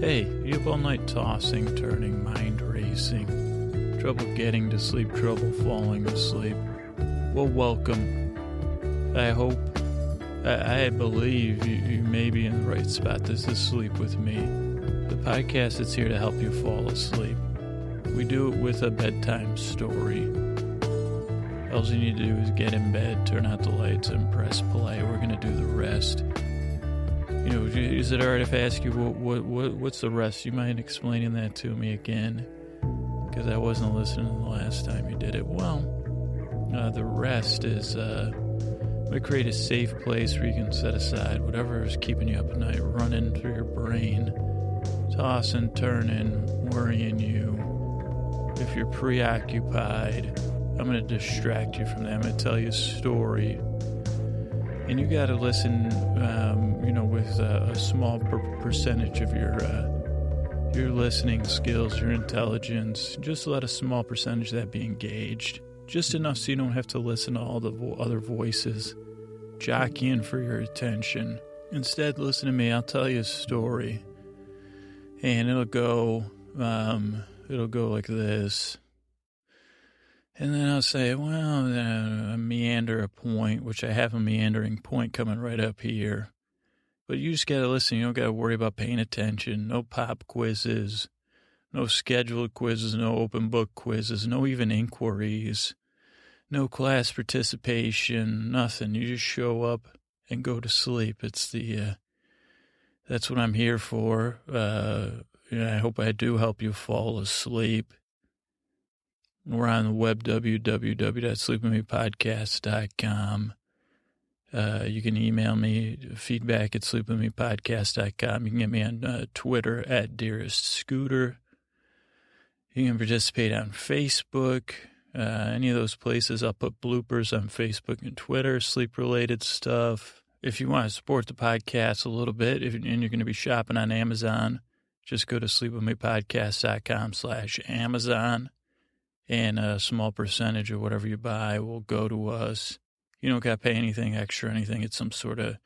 Hey, you up all night tossing, turning, mind racing, trouble getting to sleep, trouble falling asleep? Well, welcome. I hope, I, I believe you, you may be in the right spot. This is Sleep With Me, the podcast that's here to help you fall asleep. We do it with a bedtime story. All you need to do is get in bed, turn out the lights, and press play. We're going to do the rest. You know, is it all right if I ask you what, what, what what's the rest? You mind explaining that to me again? Because I wasn't listening the last time you did it. Well, uh, the rest is uh, we create a safe place where you can set aside whatever is keeping you up at night, running through your brain, tossing, turning, worrying you. If you're preoccupied, I'm going to distract you from that. I'm going to tell you a story and you got to listen, um, you know, with a, a small per- percentage of your uh, your listening skills, your intelligence. Just let a small percentage of that be engaged, just enough so you don't have to listen to all the vo- other voices jockeying for your attention. Instead, listen to me. I'll tell you a story, and it'll go, um, it'll go like this. And then I'll say, well, uh, meander a point, which I have a meandering point coming right up here. But you just got to listen. You don't got to worry about paying attention. No pop quizzes, no scheduled quizzes, no open book quizzes, no even inquiries, no class participation, nothing. You just show up and go to sleep. It's the, uh, that's what I'm here for. Uh, I hope I do help you fall asleep. We're on the web, www.sleepwithmepodcast.com. Uh, you can email me feedback at sleepwithmepodcast.com. You can get me on uh, Twitter at Dearest Scooter. You can participate on Facebook, uh, any of those places. I'll put bloopers on Facebook and Twitter, sleep related stuff. If you want to support the podcast a little bit, if, and you're going to be shopping on Amazon, just go to sleepwithmepodcast.com slash Amazon and a small percentage of whatever you buy will go to us. You don't got to pay anything extra, or anything. It's some sort of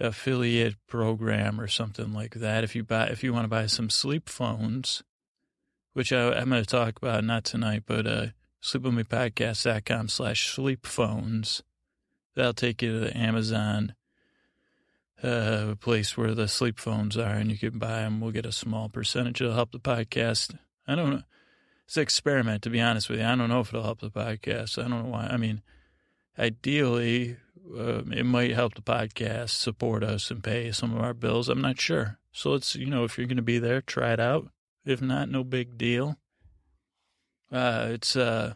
affiliate program or something like that. If you buy, if you want to buy some sleep phones, which I, am going to talk about not tonight, but uh, sleepwithmepodcast.com slash sleep phones. That'll take you to the Amazon uh, place where the sleep phones are, and you can buy them. We'll get a small percentage. It'll help the podcast. I don't know it's an experiment, to be honest with you. I don't know if it'll help the podcast. I don't know why. I mean, ideally, uh, it might help the podcast support us and pay some of our bills. I'm not sure. So let's, you know, if you're going to be there, try it out. If not, no big deal. Uh, it's, uh,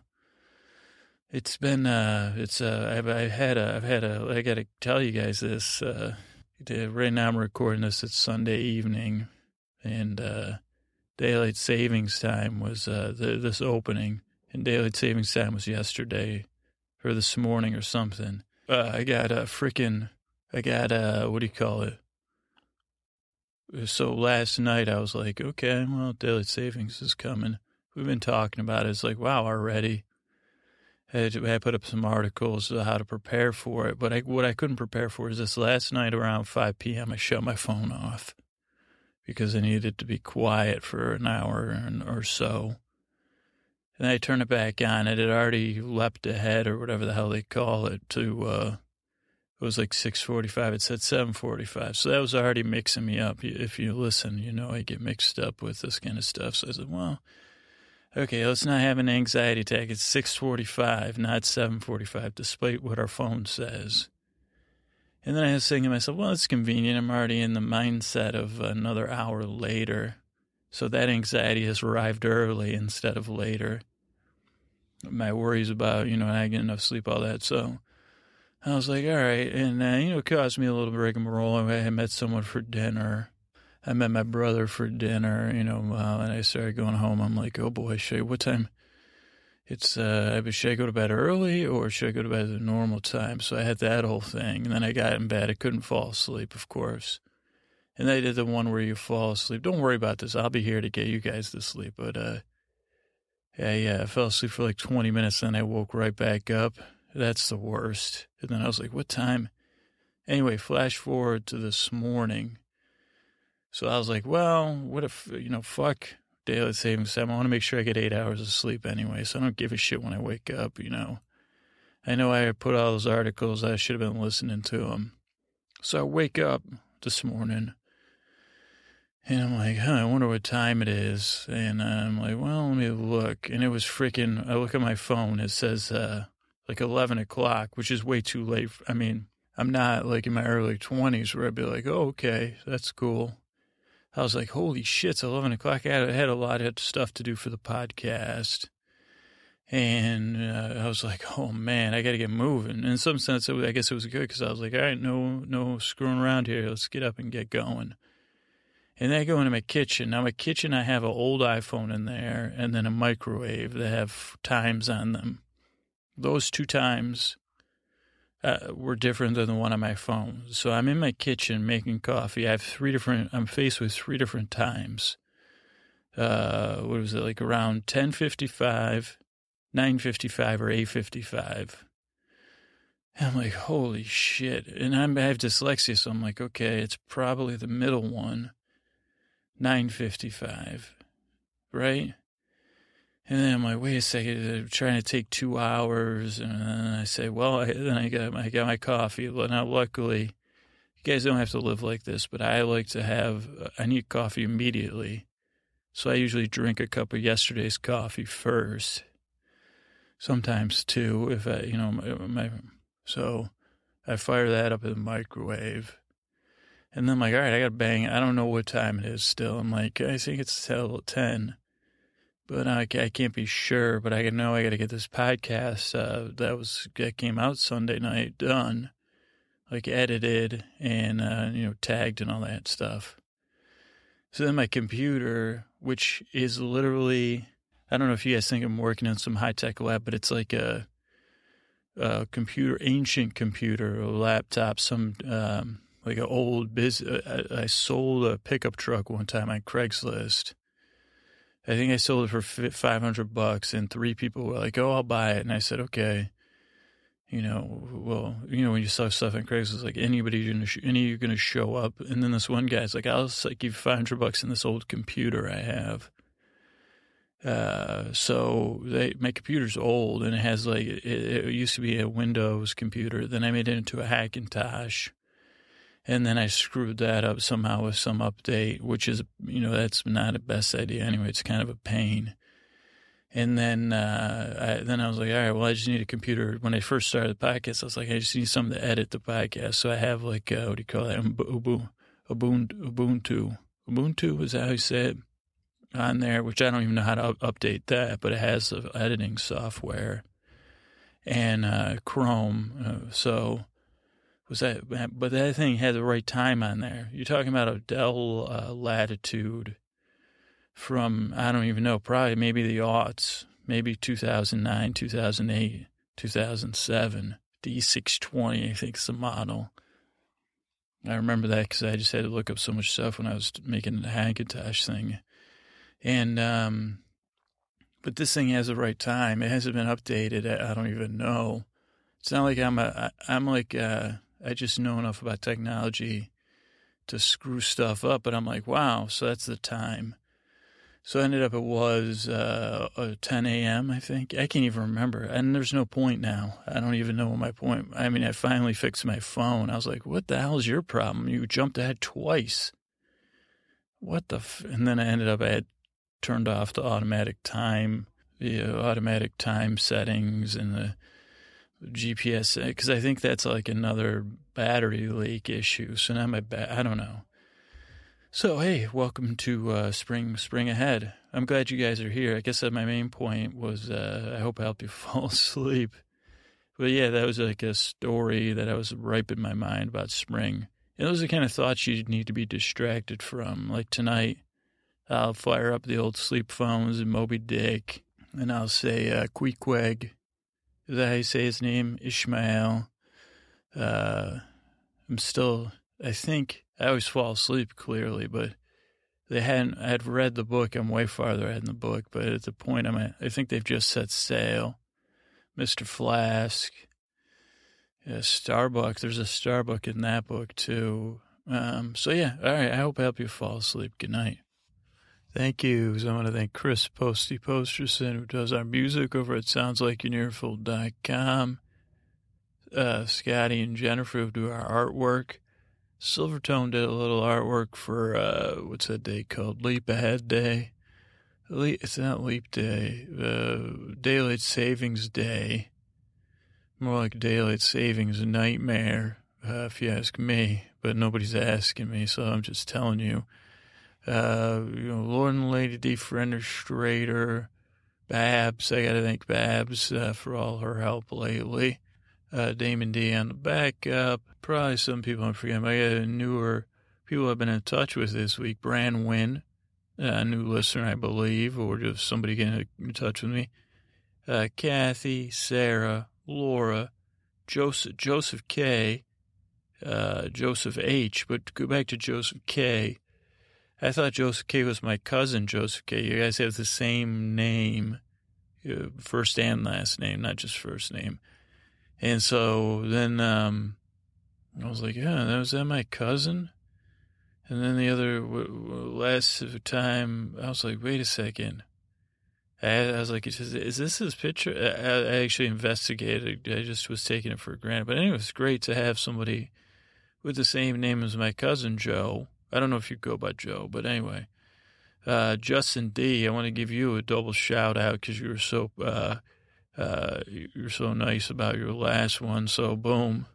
it's been, uh, it's, uh, I've, I've had a, I've had a, I got to tell you guys this, uh, right now I'm recording this, it's Sunday evening and, uh, daylight savings time was uh, the, this opening, and daylight savings time was yesterday or this morning or something. Uh, I got a freaking, I got a, what do you call it? So last night I was like, okay, well, daylight savings is coming. We've been talking about it. It's like, wow, already. I, I put up some articles how to prepare for it, but I, what I couldn't prepare for is this last night around 5 p.m. I shut my phone off because I needed to be quiet for an hour or so. And I turned it back on. It had already leapt ahead or whatever the hell they call it to, uh, it was like 645. It said 745. So that was already mixing me up. If you listen, you know, I get mixed up with this kind of stuff. So I said, well, okay, let's not have an anxiety attack. It's 645, not 745, despite what our phone says. And then I was thinking to myself, well, it's convenient. I'm already in the mindset of another hour later. So that anxiety has arrived early instead of later. My worries about, you know, not getting enough sleep, all that. So I was like, all right. And, uh, you know, it caused me a little rigmarole. I met someone for dinner. I met my brother for dinner, you know, uh, and I started going home. I'm like, oh boy, should, what time? it's uh, should I go to bed early or should I go to bed at the normal time? So I had that whole thing, and then I got in bed. I couldn't fall asleep, of course. And I did the one where you fall asleep. Don't worry about this. I'll be here to get you guys to sleep. But uh, yeah, yeah, I fell asleep for like 20 minutes, then I woke right back up. That's the worst. And then I was like, what time? Anyway, flash forward to this morning. So I was like, well, what if, you know, fuck daylight savings time. I want to make sure I get eight hours of sleep anyway. So I don't give a shit when I wake up, you know. I know I put all those articles. I should have been listening to them. So I wake up this morning and I'm like, huh, I wonder what time it is. And I'm like, well, let me look. And it was freaking, I look at my phone. It says uh, like 11 o'clock, which is way too late. I mean, I'm not like in my early 20s where I'd be like, oh, okay, that's cool. I was like, holy shit, it's 11 o'clock. I had, a lot of stuff to do for the podcast. And uh, I was like, oh man, I got to get moving. In some sense, I guess it was good because I was like, all right, no, no screwing around here. Let's get up and get going. And I go into my kitchen. Now, my kitchen, I have an old iPhone in there and then a microwave that have times on them. Those two times uh, were different than the one on my phone. So I'm in my kitchen making coffee. I have three different, I'm faced with three different times. Uh, what was it, like around 1055, 955, or 855. And I'm like, holy shit. And I'm, I have dyslexia, so I'm like, okay, it's probably the middle one, 955, right? And then I'm like, wait a second, they're trying to take two hours. And then I say, well, I, then I got, I got my coffee. Now, luckily, you guys don't have to live like this, but I like to have, uh, I need coffee immediately. So I usually drink a cup of yesterday's coffee first. Sometimes two, if I, you know, my, my so I fire that up in the microwave. And then I'm like, all right, I got to bang. I don't know what time it is still. I'm like, I think it's till 10 but I, I can't be sure. But I know I got to get this podcast uh, that was that came out Sunday night done, like edited and uh, you know tagged and all that stuff. So then my computer, which is literally, I don't know if you guys think I'm working in some high tech lab, but it's like a, a computer, ancient computer, a laptop, some um, like an old business. I, I sold a pickup truck one time on Craigslist I think I sold it for 500 bucks and three people were like, oh, I'll buy it. And I said, okay. You know, well, you know, when you sell stuff on Craigslist, like anybody, gonna sh- any you're to show up. And then this one guy's like, I'll like, give you 500 bucks in this old computer I have. Uh, so they, my computer's old and it has like, it, it used to be a Windows computer. Then I made it into a Hackintosh and then I screwed that up somehow with some update, which is, you know, that's not the best idea anyway. It's kind of a pain. And then, uh, I, then I was like, all right, well, I just need a computer. When I first started the podcast, I was like, I just need something to edit the podcast. So I have like, uh, what do you call that? Ubuntu, Ubuntu, Ubuntu, is that how you say it? On there, which I don't even know how to update that, but it has the editing software and uh, Chrome. Uh, so was that, but that thing had the right time on there. You're talking about a Dell uh, Latitude from, I don't even know, probably maybe the aughts, maybe 2009, 2008, 2007. D620, I think is the model. I remember that because I just had to look up so much stuff when I was making the Hackintosh thing. And, um, but this thing has the right time. It hasn't been updated. I don't even know. It's not like I'm a, I'm like, uh, I just know enough about technology to screw stuff up. But I'm like, wow, so that's the time. So I ended up it was uh, 10 a.m. I think I can't even remember, and there's no point now. I don't even know what my point. I mean, I finally fixed my phone. I was like, "What the hell is your problem? You jumped ahead twice. What the?" F-? And then I ended up I had turned off the automatic time, the automatic time settings, and the GPS because I think that's like another battery leak issue. So now my ba- I don't know. So hey, welcome to uh, spring spring ahead. I'm glad you guys are here. I guess that my main point was uh, I hope I help you fall asleep. But yeah, that was like a story that I was ripe in my mind about spring. And those are the kind of thoughts you need to be distracted from. Like tonight, I'll fire up the old sleep phones and Moby Dick, and I'll say uh, Queequeg is that how you say his name? Ishmael. Uh, I'm still, I think, I always fall asleep clearly, but they hadn't, I had read the book. I'm way farther ahead in the book, but at the point I'm at, I think they've just set sail. Mr. Flask. Yeah, Starbuck. There's a Starbuck in that book too. Um, so yeah, all right. I hope I help you fall asleep. Good night. Thank you. So I want to thank Chris Posty Posterson, who does our music over at SoundsLikeAnEarful.com. Uh, Scotty and Jennifer who do our artwork. Silvertone did a little artwork for, uh, what's that day called? Leap Ahead Day. It's not Leap Day. Uh, Daylight Savings Day. More like Daylight Savings Nightmare, uh, if you ask me. But nobody's asking me, so I'm just telling you. Uh, you know, Lord and Lady Defenestrator, Babs. I got to thank Babs uh, for all her help lately. Uh, Damon D on the backup. Probably some people I'm forgetting. I got a newer people I've been in touch with this week. Bran Wynn, a new listener, I believe, or just somebody getting in touch with me. Uh, Kathy, Sarah, Laura, Joseph, Joseph K, uh, Joseph H. But go back to Joseph K. I thought Joseph K was my cousin, Joseph K. You guys have the same name, uh, first and last name, not just first name. And so then um, I was like, yeah, that was that my cousin? And then the other last time, I was like, wait a second. I, was like, is this his picture? I, actually investigated. I just was taking it for granted. But anyway, it's great to have somebody with the same name as my cousin Joe I don't know if you go by Joe, but anyway. Uh, Justin D, I want to give you a double shout out because you were so uh, uh, you're so nice about your last one. So boom.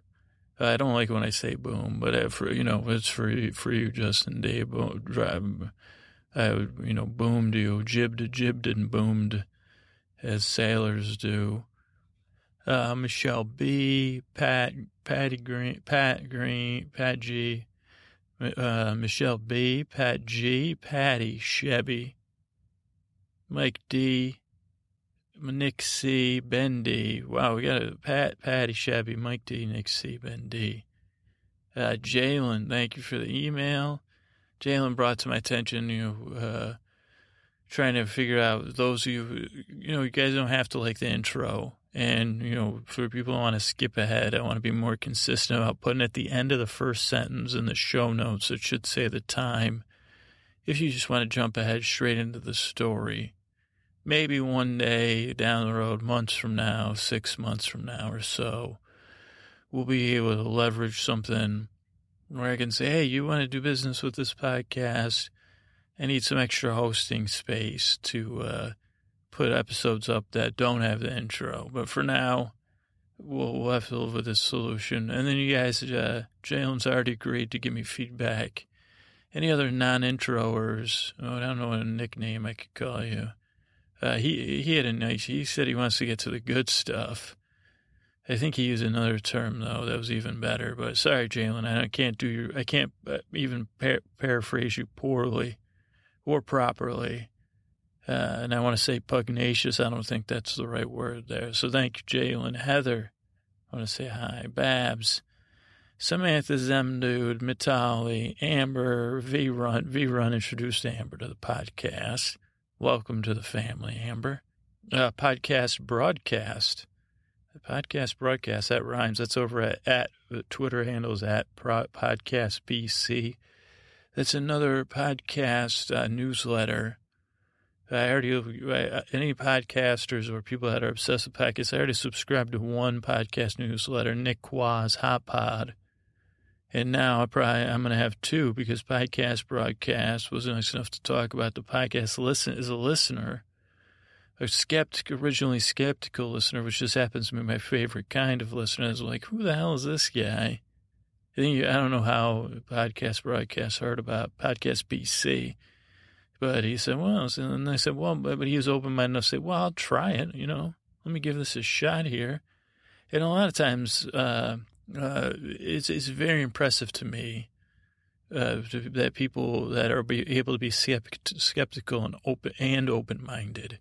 I don't like when I say boom, but for you know, it's for you, for you, Justin D. Boom, drive, I you know boomed you, jibbed, jibbed, and boomed, as sailors do. Uh, Michelle B, Pat, Patty Green, Pat Green, Pat G, uh, Michelle B, Pat G, Patty Chevy, Mike D, Nick C, Ben D. Wow, we got a Pat, Patty Chevy, Mike D, Nick C, Ben D. Uh, Jalen, thank you for the email. Jalen brought to my attention, you know, uh, trying to figure out those of you, you know, you guys don't have to like the intro. And, you know, for people who want to skip ahead, I want to be more consistent about putting at the end of the first sentence in the show notes, it should say the time. If you just want to jump ahead straight into the story, maybe one day down the road, months from now, six months from now or so, we'll be able to leverage something where I can say, hey, you want to do business with this podcast? I need some extra hosting space to, uh, put episodes up that don't have the intro. But for now, we'll, we'll have to live with this solution. And then you guys, uh, Jalen's already agreed to give me feedback. Any other non-introers? Oh, I don't know what a nickname I could call you. Uh, he he had a nice. He said he wants to get to the good stuff. I think he used another term though that was even better. But sorry, Jalen, I can't do your. I can't uh, even par- paraphrase you poorly or properly. Uh, and I want to say pugnacious. I don't think that's the right word there. So thank you, Jalen. Heather, I want to say hi. Babs, Samantha Zemdude, Mitali, Amber, V Run. V Run introduced Amber to the podcast. Welcome to the family, Amber. Uh, podcast broadcast. The podcast broadcast, that rhymes. That's over at, at Twitter handles at podcast BC. That's another podcast uh, newsletter I already, uh, uh, any podcasters or people that are obsessed with podcasts, I already subscribed to one podcast newsletter, Nick Quah's Hot Pod. And now I probably, I'm going to have two because Podcast Broadcast was nice enough to talk about the podcast listen as a listener, a skeptic, originally skeptical listener, which just happens to be my favorite kind of listener. Is like, who the hell is this guy? I think, I don't know how Podcast Broadcast heard about Podcast BC but he said, well, and I said, well, but he was open minded enough to say, well, I'll try it, you know, let me give this a shot here. And a lot of times, uh, uh, it's, it's very impressive to me uh, that people that are able to be skeptical and open and open minded.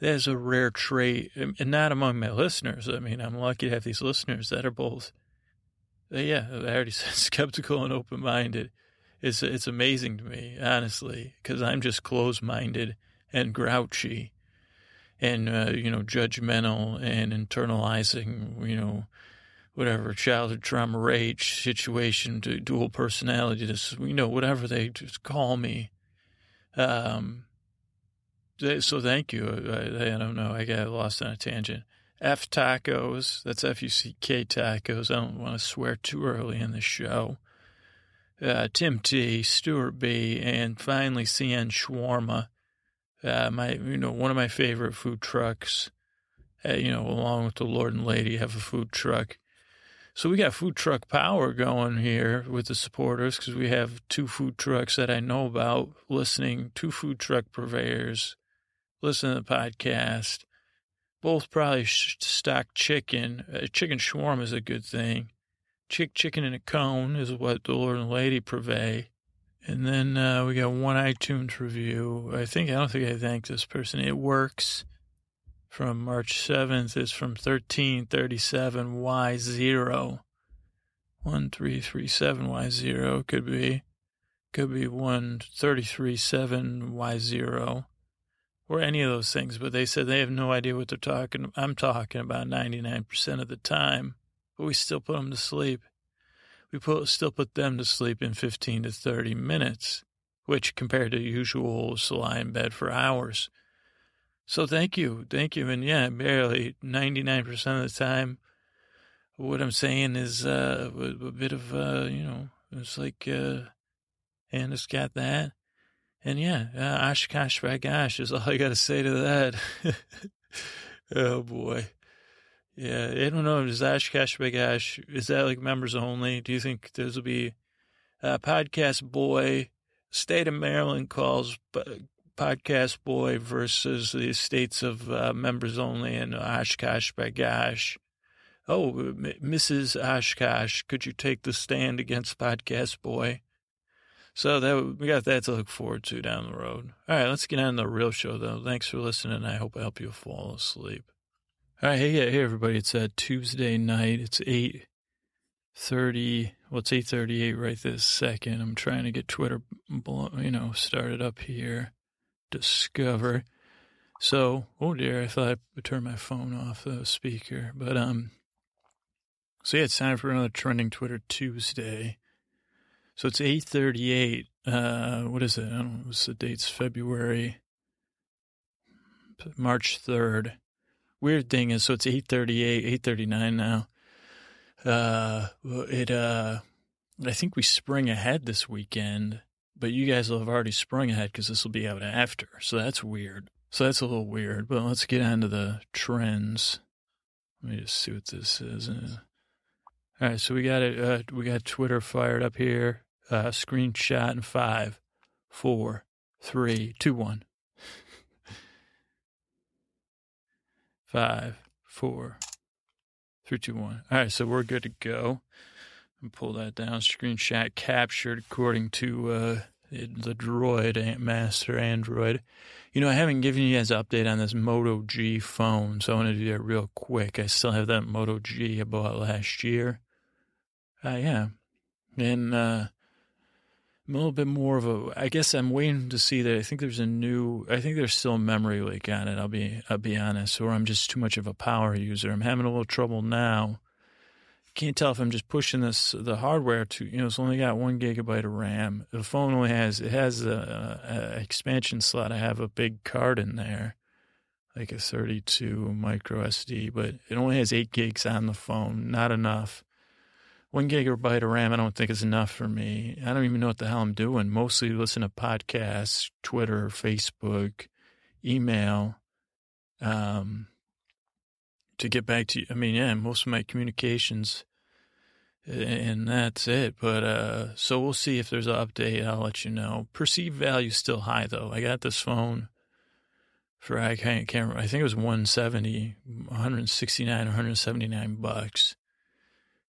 That is a rare trait, and not among my listeners. I mean, I'm lucky to have these listeners that are both, yeah, I already said skeptical and open minded it's it's amazing to me, honestly, because I'm just closed minded and grouchy, and uh, you know, judgmental and internalizing, you know, whatever childhood trauma rage situation, dual personality, this, you know, whatever they just call me. Um, so thank you. I, I don't know. I got lost on a tangent. F tacos. That's F U C K tacos. I don't want to swear too early in the show. Uh, Tim T, Stuart B, and finally CN Shawarma. Uh, my, you know, one of my favorite food trucks. Uh, you know, along with the Lord and Lady, have a food truck. So we got food truck power going here with the supporters because we have two food trucks that I know about listening, two food truck purveyors, listening to the podcast both probably stock chicken. Uh, chicken shawarma is a good thing. Chick chicken in a cone is what the Lord and Lady purvey. And then uh, we got one iTunes review. I think I don't think I thanked this person. It works from March seventh. It's from thirteen thirty seven Y zero. One three three seven Y zero could be could be one thirty three seven Y zero or any of those things, but they said they have no idea what they're talking. I'm talking about 99% of the time, but we still put them to sleep. We put, still put them to sleep in 15 to 30 minutes, which compared to usual, is lie in bed for hours. So thank you, thank you, and yeah, barely 99% of the time. What I'm saying is uh, a, bit of uh, you know, it's like uh, and it's got that and yeah, uh, Oshkosh by gosh is all I got to say to that. oh boy. Yeah, I don't know. Is Oshkosh by gosh, is that like members only? Do you think those will be uh, Podcast Boy, State of Maryland calls Podcast Boy versus the states of uh, members only and Oshkosh by gosh. Oh, Mrs. Oshkosh, could you take the stand against Podcast Boy? So that we got that to look forward to down the road. All right, let's get on the real show though. Thanks for listening. I hope I help you fall asleep. Right, hey, hey everybody. It's a Tuesday night. It's eight thirty. Well, it's eight thirty-eight right this second. I'm trying to get Twitter, you know, started up here. Discover. So, oh dear, I thought I would turn my phone off the speaker, but um. So yeah, it's time for another trending Twitter Tuesday. So it's 838. Uh, what is it? I don't know. What's the date's February, March 3rd. Weird thing is, so it's 838, 839 now. Uh, it, uh, I think we spring ahead this weekend, but you guys will have already sprung ahead because this will be out after. So that's weird. So that's a little weird, but let's get on to the trends. Let me just see what this is. Uh, all right, so we got it. Uh, we got Twitter fired up here. Uh, screenshot in five, four, three, two, one. Five, four, three, two, one. All right, so we're good to go. And pull that down. Screenshot captured according to uh, the droid, master android. You know, I haven't given you guys an update on this Moto G phone, so I want to do that real quick. I still have that Moto G I bought last year. Uh, yeah. And uh, I'm a little bit more of a. I guess I'm waiting to see that. I think there's a new. I think there's still a memory leak on it. I'll be. I'll be honest. Or I'm just too much of a power user. I'm having a little trouble now. Can't tell if I'm just pushing this the hardware to. You know, it's only got one gigabyte of RAM. The phone only has. It has a, a expansion slot. I have a big card in there, like a 32 micro SD, but it only has eight gigs on the phone. Not enough one gigabyte of RAM, I don't think is enough for me. I don't even know what the hell I'm doing. Mostly listen to podcasts, Twitter, Facebook, email, um, to get back to you. I mean, yeah, most of my communications, and that's it. But uh, so we'll see if there's an update. I'll let you know. Perceived value still high though. I got this phone for I can't, can't remember. I think it was 170, 169, 179 bucks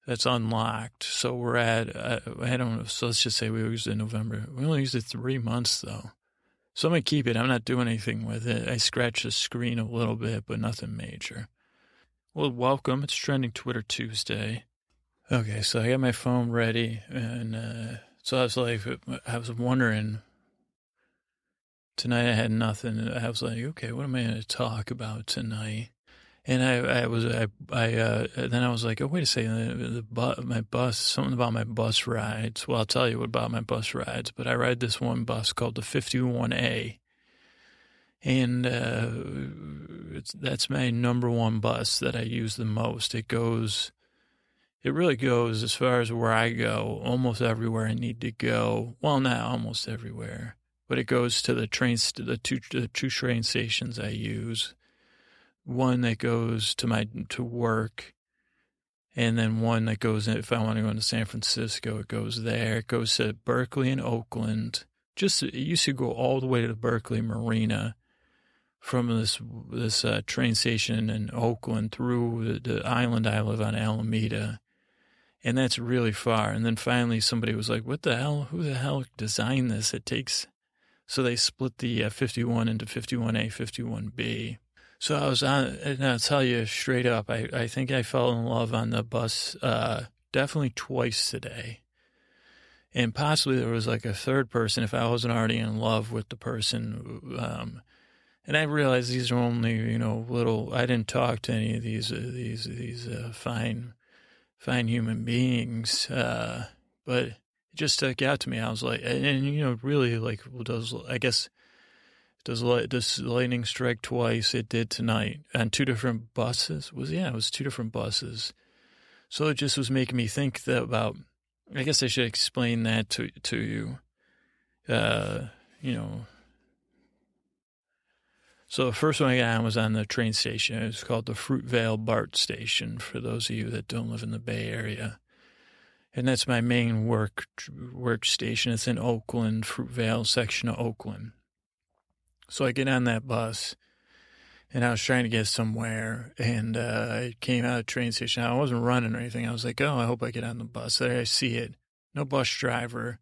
that's unlocked. So we're at, uh, I don't know, so let's just say we used it in November. We only used it three months though. So I'm going to keep it. I'm not doing anything with it. I scratched the screen a little bit, but nothing major. Well, welcome. It's Trending Twitter Tuesday. Okay, so I got my phone ready. And uh, so I was like, I was wondering, tonight I had nothing. I was like, okay, what am I going to talk about tonight? And I, I was, I, I, uh, then I was like, oh, wait a second, the, the bu- my bus, something about my bus rides. Well, I'll tell you about my bus rides, but I ride this one bus called the 51A. And uh, that's my number one bus that I use the most. It goes, it really goes as far as where I go, almost everywhere I need to go. Well, not almost everywhere, but it goes to the trains, to the two, the two train stations I use one that goes to my to work and then one that goes if I want to go into San Francisco, it goes there. It goes to Berkeley and Oakland. Just it used to go all the way to the Berkeley Marina from this this uh, train station in Oakland through the, the, island I live on, Alameda, and that's really far. And then finally, somebody was like, "What the hell? Who the hell designed this? It takes." So they split the uh, 51 into 51A, 51B so I was on, and I'll tell you straight up, I, I think I fell in love on the bus uh, definitely twice today. And possibly there was like a third person if I wasn't already in love with the person. Um, and I realized these are only, you know, little, I didn't talk to any of these, uh, these, these uh, fine, fine human beings. Uh, but it just stuck out to me. I was like, and, and you know, really like, does, I guess, does does lightning strike twice? It did tonight on two different buses. Was yeah, it was two different buses. So it just was making me think that about. I guess I should explain that to to you. Uh, you know. So the first one I got on was on the train station. It was called the Fruitvale BART station. For those of you that don't live in the Bay Area, and that's my main work work station. It's in Oakland, Fruitvale section of Oakland. So I get on that bus and I was trying to get somewhere and uh, I came out of the train station. I wasn't running or anything. I was like, oh, I hope I get on the bus. There I see it. No bus driver.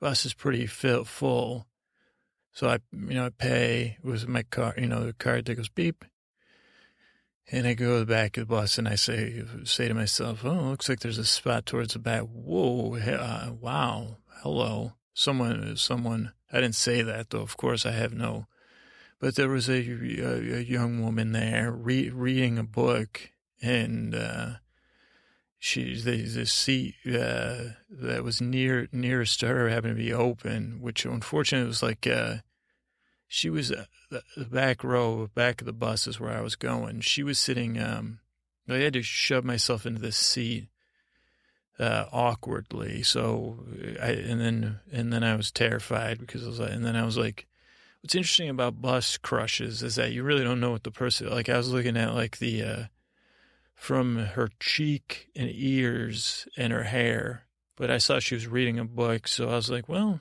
Bus is pretty full. So I, you know, I pay with my car, you know, the card that goes beep. And I go to the back of the bus and I say, say to myself, oh, looks like there's a spot towards the back. Whoa, uh, wow, hello. Someone, someone, I didn't say that though. Of course, I have no but there was a, a, a young woman there re- reading a book, and uh, she the, the seat uh, that was near nearest to her happened to be open, which unfortunately was like uh, she was uh, the back row, back of the bus is where I was going. She was sitting. Um, I had to shove myself into this seat uh, awkwardly. So I and then and then I was terrified because I was like, and then I was like, what's interesting about bus crushes is that you really don't know what the person like. I was looking at like the uh, from her cheek and ears and her hair, but I saw she was reading a book, so I was like, well,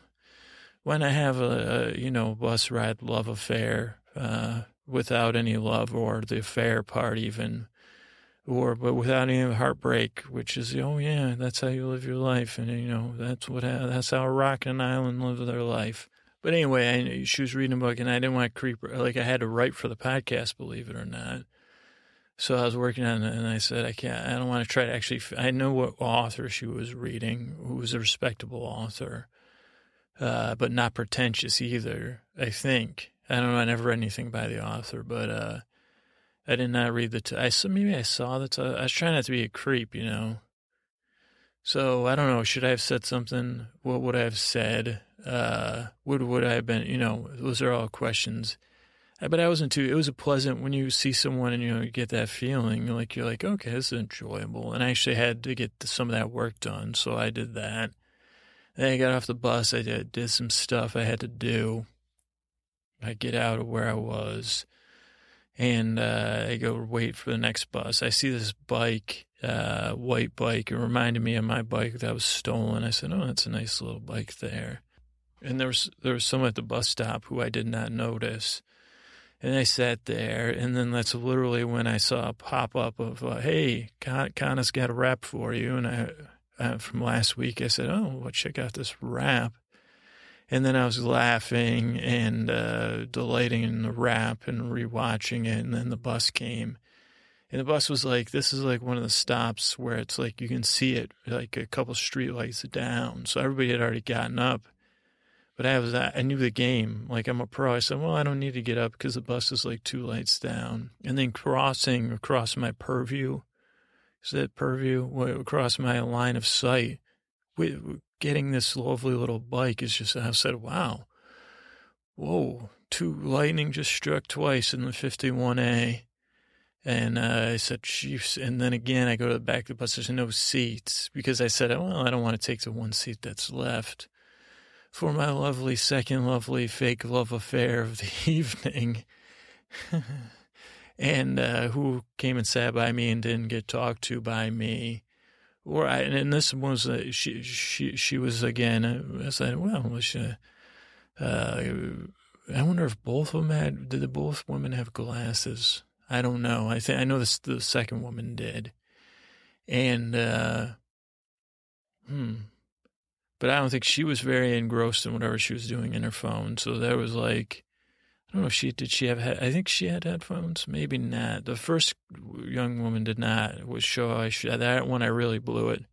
when I have a, a you know bus ride love affair uh, without any love or the affair part even. Or, but without any heartbreak, which is, oh yeah, that's how you live your life, and you know that's what that's how rock and island live their life. But anyway, I, she was reading a book, and I didn't want to creep. Like I had to write for the podcast, believe it or not. So I was working on it, and I said, I can't. I don't want to try to actually. I know what author she was reading, who was a respectable author, uh, but not pretentious either. I think. I don't know. I never read anything by the author, but uh, I did not read the. T- I maybe I saw the. T- I was trying not to be a creep, you know. So I don't know. Should I have said something? What would I have said? Uh, would would I have been? You know, those are all questions. Uh, but I wasn't too. It was a pleasant when you see someone and you know you get that feeling like you're like okay this is enjoyable. And I actually had to get some of that work done, so I did that. Then I got off the bus. I did did some stuff I had to do. I get out of where I was, and uh, I go wait for the next bus. I see this bike, uh, white bike. It reminded me of my bike that was stolen. I said, "Oh, that's a nice little bike there." And there was there was someone at the bus stop who I did not notice. And I sat there, and then that's literally when I saw a pop up of, uh, "Hey, Con- Connor's got a rap for you." And I, uh, from last week, I said, "Oh, well, check out this rap." And then I was laughing and uh, delighting in the rap and rewatching it. And then the bus came, and the bus was like, "This is like one of the stops where it's like you can see it, like a couple street lights down." So everybody had already gotten up But I was, I knew the game. Like I'm a pro. I said, well, I don't need to get up because the bus is like two lights down. And then crossing across my purview, is that purview? Across my line of sight, getting this lovely little bike is just, I said, wow, whoa, two lightning just struck twice in the 51A. And uh, I said, Chiefs. And then again, I go to the back of the bus. There's no seats because I said, well, I don't want to take the one seat that's left for my lovely second lovely fake love affair of the evening. and uh, who came and sat by me and didn't get talked to by me. Or and this was uh, she she she was again. Uh, I said, well, she, uh, I wonder if both of them had. Did the both women have glasses? I don't know. I think I know this. The second woman did, and uh, hmm. But I don't think she was very engrossed in whatever she was doing in her phone. So there was like, I don't know if she did. She have. I think she had headphones. Maybe not. The first young woman did not. Was show I should. That one I really blew it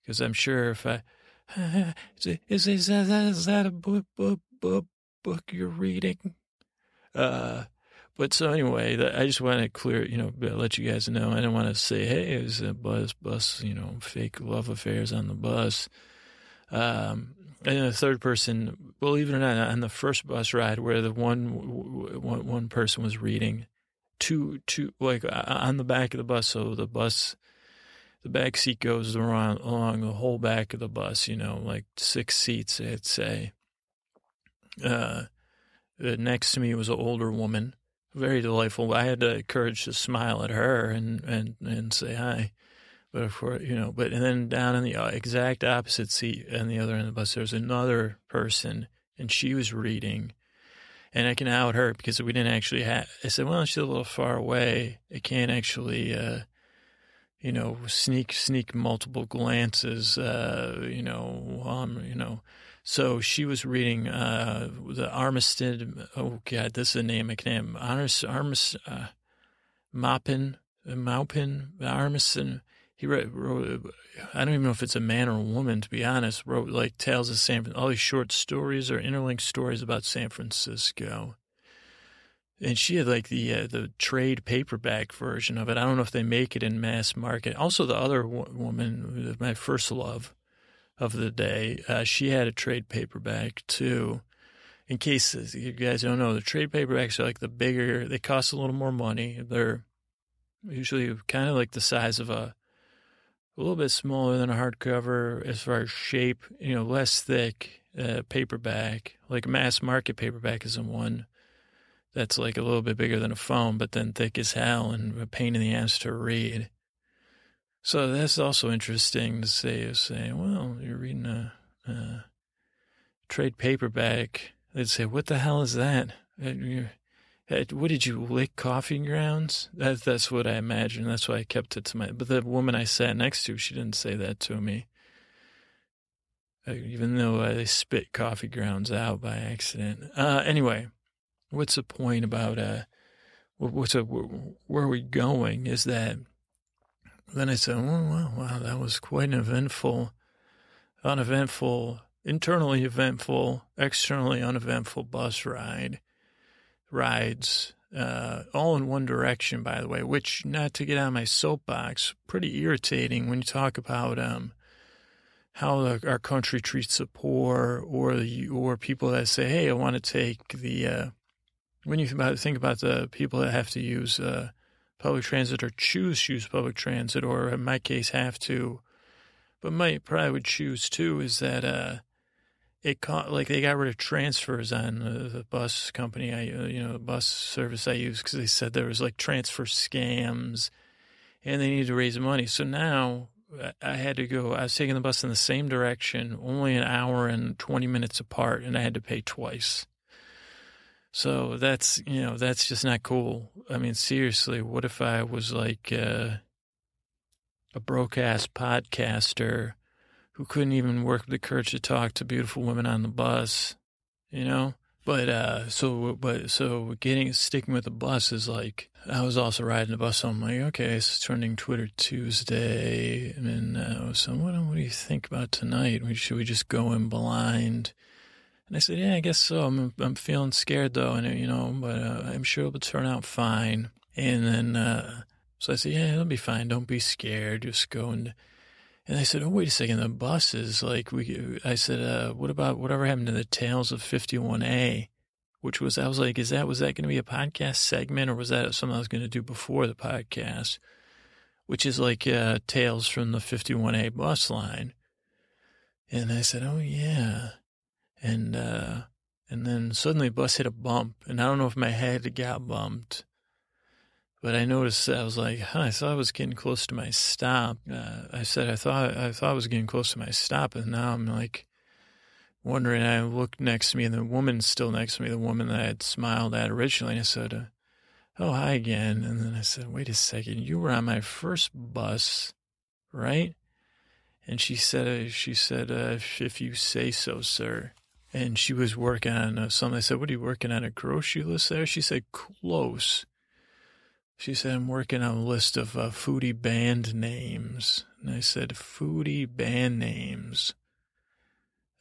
because I'm sure if I is, is, is, that, is that a book, book, book, book you're reading? Uh, but so anyway, I just want to clear, you know, let you guys know. I don't want to say, hey, it was a bus, bus, you know, fake love affairs on the bus. Um, and the third person, believe it or not, on the first bus ride where the one one, one person was reading, two two like on the back of the bus, so the bus the back seat goes around along the whole back of the bus, you know, like six seats, I'd say. Uh, next to me was an older woman, very delightful. I had the courage to smile at her and, and, and say hi. But course, you know, but and then down in the uh, exact opposite seat on the other end of the bus, there was another person, and she was reading. And I can out her because we didn't actually have. I said, "Well, she's a little far away. I can't actually, uh, you know, sneak sneak multiple glances. Uh, you know, um, you know." So she was reading uh, the Armistead. Oh God, this is a name I can name. Armis, Armis, uh, Maupin, Maupin, Armisen he wrote, wrote, I don't even know if it's a man or a woman, to be honest, wrote like Tales of San all these short stories or interlinked stories about San Francisco. And she had like the uh, the trade paperback version of it. I don't know if they make it in mass market. Also, the other woman, my first love of the day, uh, she had a trade paperback too. In case you guys don't know, the trade paperbacks are like the bigger. They cost a little more money. They're usually kind of like the size of a a little bit smaller than a hardcover as far as shape, you know, less thick uh, paperback. Like mass market paperback is the one that's like a little bit bigger than a phone, but then thick as hell and a pain in the ass to read. So that's also interesting to say, say, well, you're reading a, a trade paperback. They'd say, what the hell is that? You're, what did you lick coffee grounds? That, that's what I imagine. That's why I kept it to my. But the woman I sat next to, she didn't say that to me. Uh, even though I spit coffee grounds out by accident. Uh, anyway, what's the point about uh, what's a, where are we going? Is that then I said, oh, wow, wow, that was quite an eventful, uneventful, internally eventful, externally uneventful bus ride rides, uh, all in one direction, by the way, which, not to get on my soapbox, pretty irritating when you talk about um, how the, our country treats the poor or the, or people that say, hey, I want to take the, uh, when you think about, think about the people that have to use uh, public transit or choose to use public transit, or in my case, have to, but might probably would choose too, is that uh, it caught like they got rid of transfers on the, the bus company I uh, you know bus service I use because they said there was like transfer scams, and they needed to raise money. So now I had to go. I was taking the bus in the same direction, only an hour and twenty minutes apart, and I had to pay twice. So that's you know that's just not cool. I mean, seriously, what if I was like uh, a broke ass podcaster? Who couldn't even work the courage to talk to beautiful women on the bus, you know? But uh, so, but so getting sticking with the bus is like I was also riding the bus. So I'm like, okay, it's trending Twitter Tuesday, and then uh, I was so what, what do you think about tonight? Should we just go in blind? And I said, yeah, I guess so. I'm, I'm feeling scared though. And, you know, but uh, I'm sure it'll turn out fine. And then, uh, so I said, yeah, it'll be fine. Don't be scared. Just go and, and I said, oh, wait a second. The buses, like we, I said, uh, what about whatever happened to the Tales of 51A? Which was, I was like, is that, was that going to be a podcast segment or was that something I was going to do before the podcast? Which is like, uh, Tales from the 51A bus line. And I said, oh, yeah. And, uh, and then suddenly the bus hit a bump and I don't know if my head got bumped but I noticed I was like, huh, I thought I was getting close to my stop. Uh, I said I thought I thought I was getting close to my stop, and now I'm like wondering. I looked next to me, and the woman's still next to me, the woman that I had smiled at originally. And I said, "Oh, hi again." And then I said, "Wait a second, you were on my first bus, right?" And she said, uh, "She said, uh, if you say so, sir." And she was working on uh, something. I said, "What are you working on? A grocery list there?" She said, "Close." She said, I'm working on a list of uh, foodie band names. And I said, foodie band names.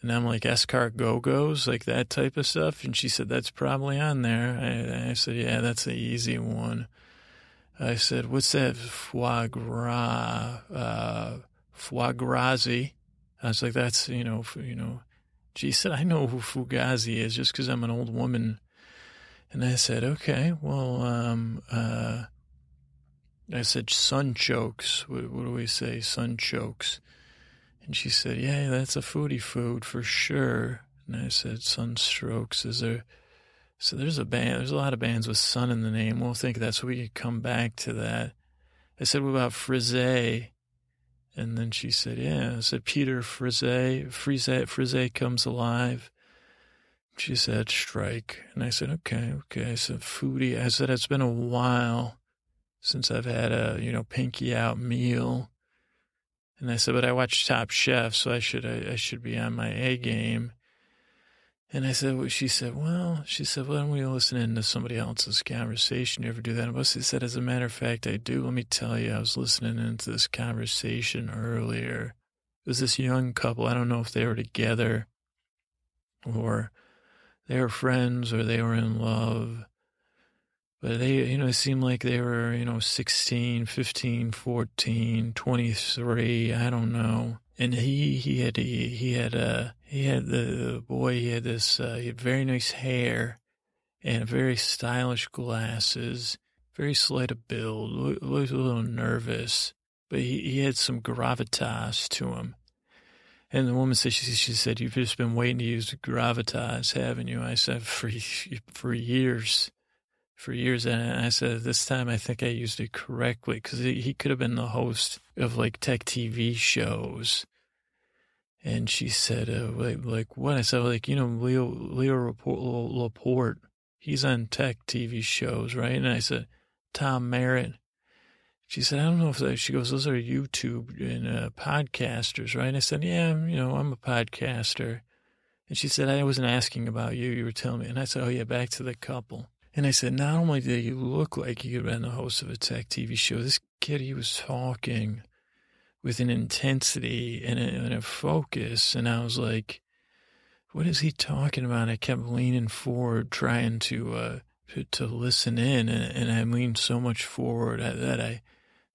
And I'm like, escargots, like that type of stuff. And she said, that's probably on there. I, I said, yeah, that's an easy one. I said, what's that foie gras, uh, foie grasy? I was like, that's, you know, you know, she said, I know who Fugazi is just because I'm an old woman and I said, okay, well, um, uh, I said, sunchokes. What, what do we say? Sunchokes. And she said, yeah, that's a foodie food for sure. And I said, sunstrokes. Is there, so there's a band, there's a lot of bands with sun in the name. We'll think that's, so we could come back to that. I said, what about Frise? And then she said, yeah. I said, Peter Frise, Frise, Frise comes alive. She said, strike. And I said, okay, okay. I said, foodie. I said, it's been a while since I've had a, you know, pinky out meal. And I said, but I watch Top Chef, so I should, I, I should be on my A game. And I said, well, she said, well, she said, well, we listening to somebody else's conversation? You ever do that? And I said, as a matter of fact, I do. Let me tell you, I was listening into this conversation earlier. It was this young couple. I don't know if they were together or they were friends or they were in love. But they, you know, it seemed like they were, you know, 16, 15, 14, 23, I don't know. And he, he had, he, he had, uh, he had the boy, he had this, uh, he had very nice hair and very stylish glasses, very slight of build, looked a little nervous, but he, he had some gravitas to him. And the woman said, she, she said, you've just been waiting to use gravitas, haven't you? I said, for, for years, for years. And I said, this time I think I used it correctly because he could have been the host of like tech TV shows. And she said, uh, like, like what? I said, like, you know, Leo, Leo Laporte, he's on tech TV shows, right? And I said, Tom Merritt, she said, I don't know if that, she goes, those are YouTube and uh, podcasters, right? And I said, yeah, you know, I'm a podcaster. And she said, I wasn't asking about you. You were telling me. And I said, oh, yeah, back to the couple. And I said, not only did you look like you had been the host of a tech TV show, this kid, he was talking with an intensity and a, and a focus. And I was like, what is he talking about? I kept leaning forward, trying to, uh, to, to listen in. And, and I leaned so much forward that I,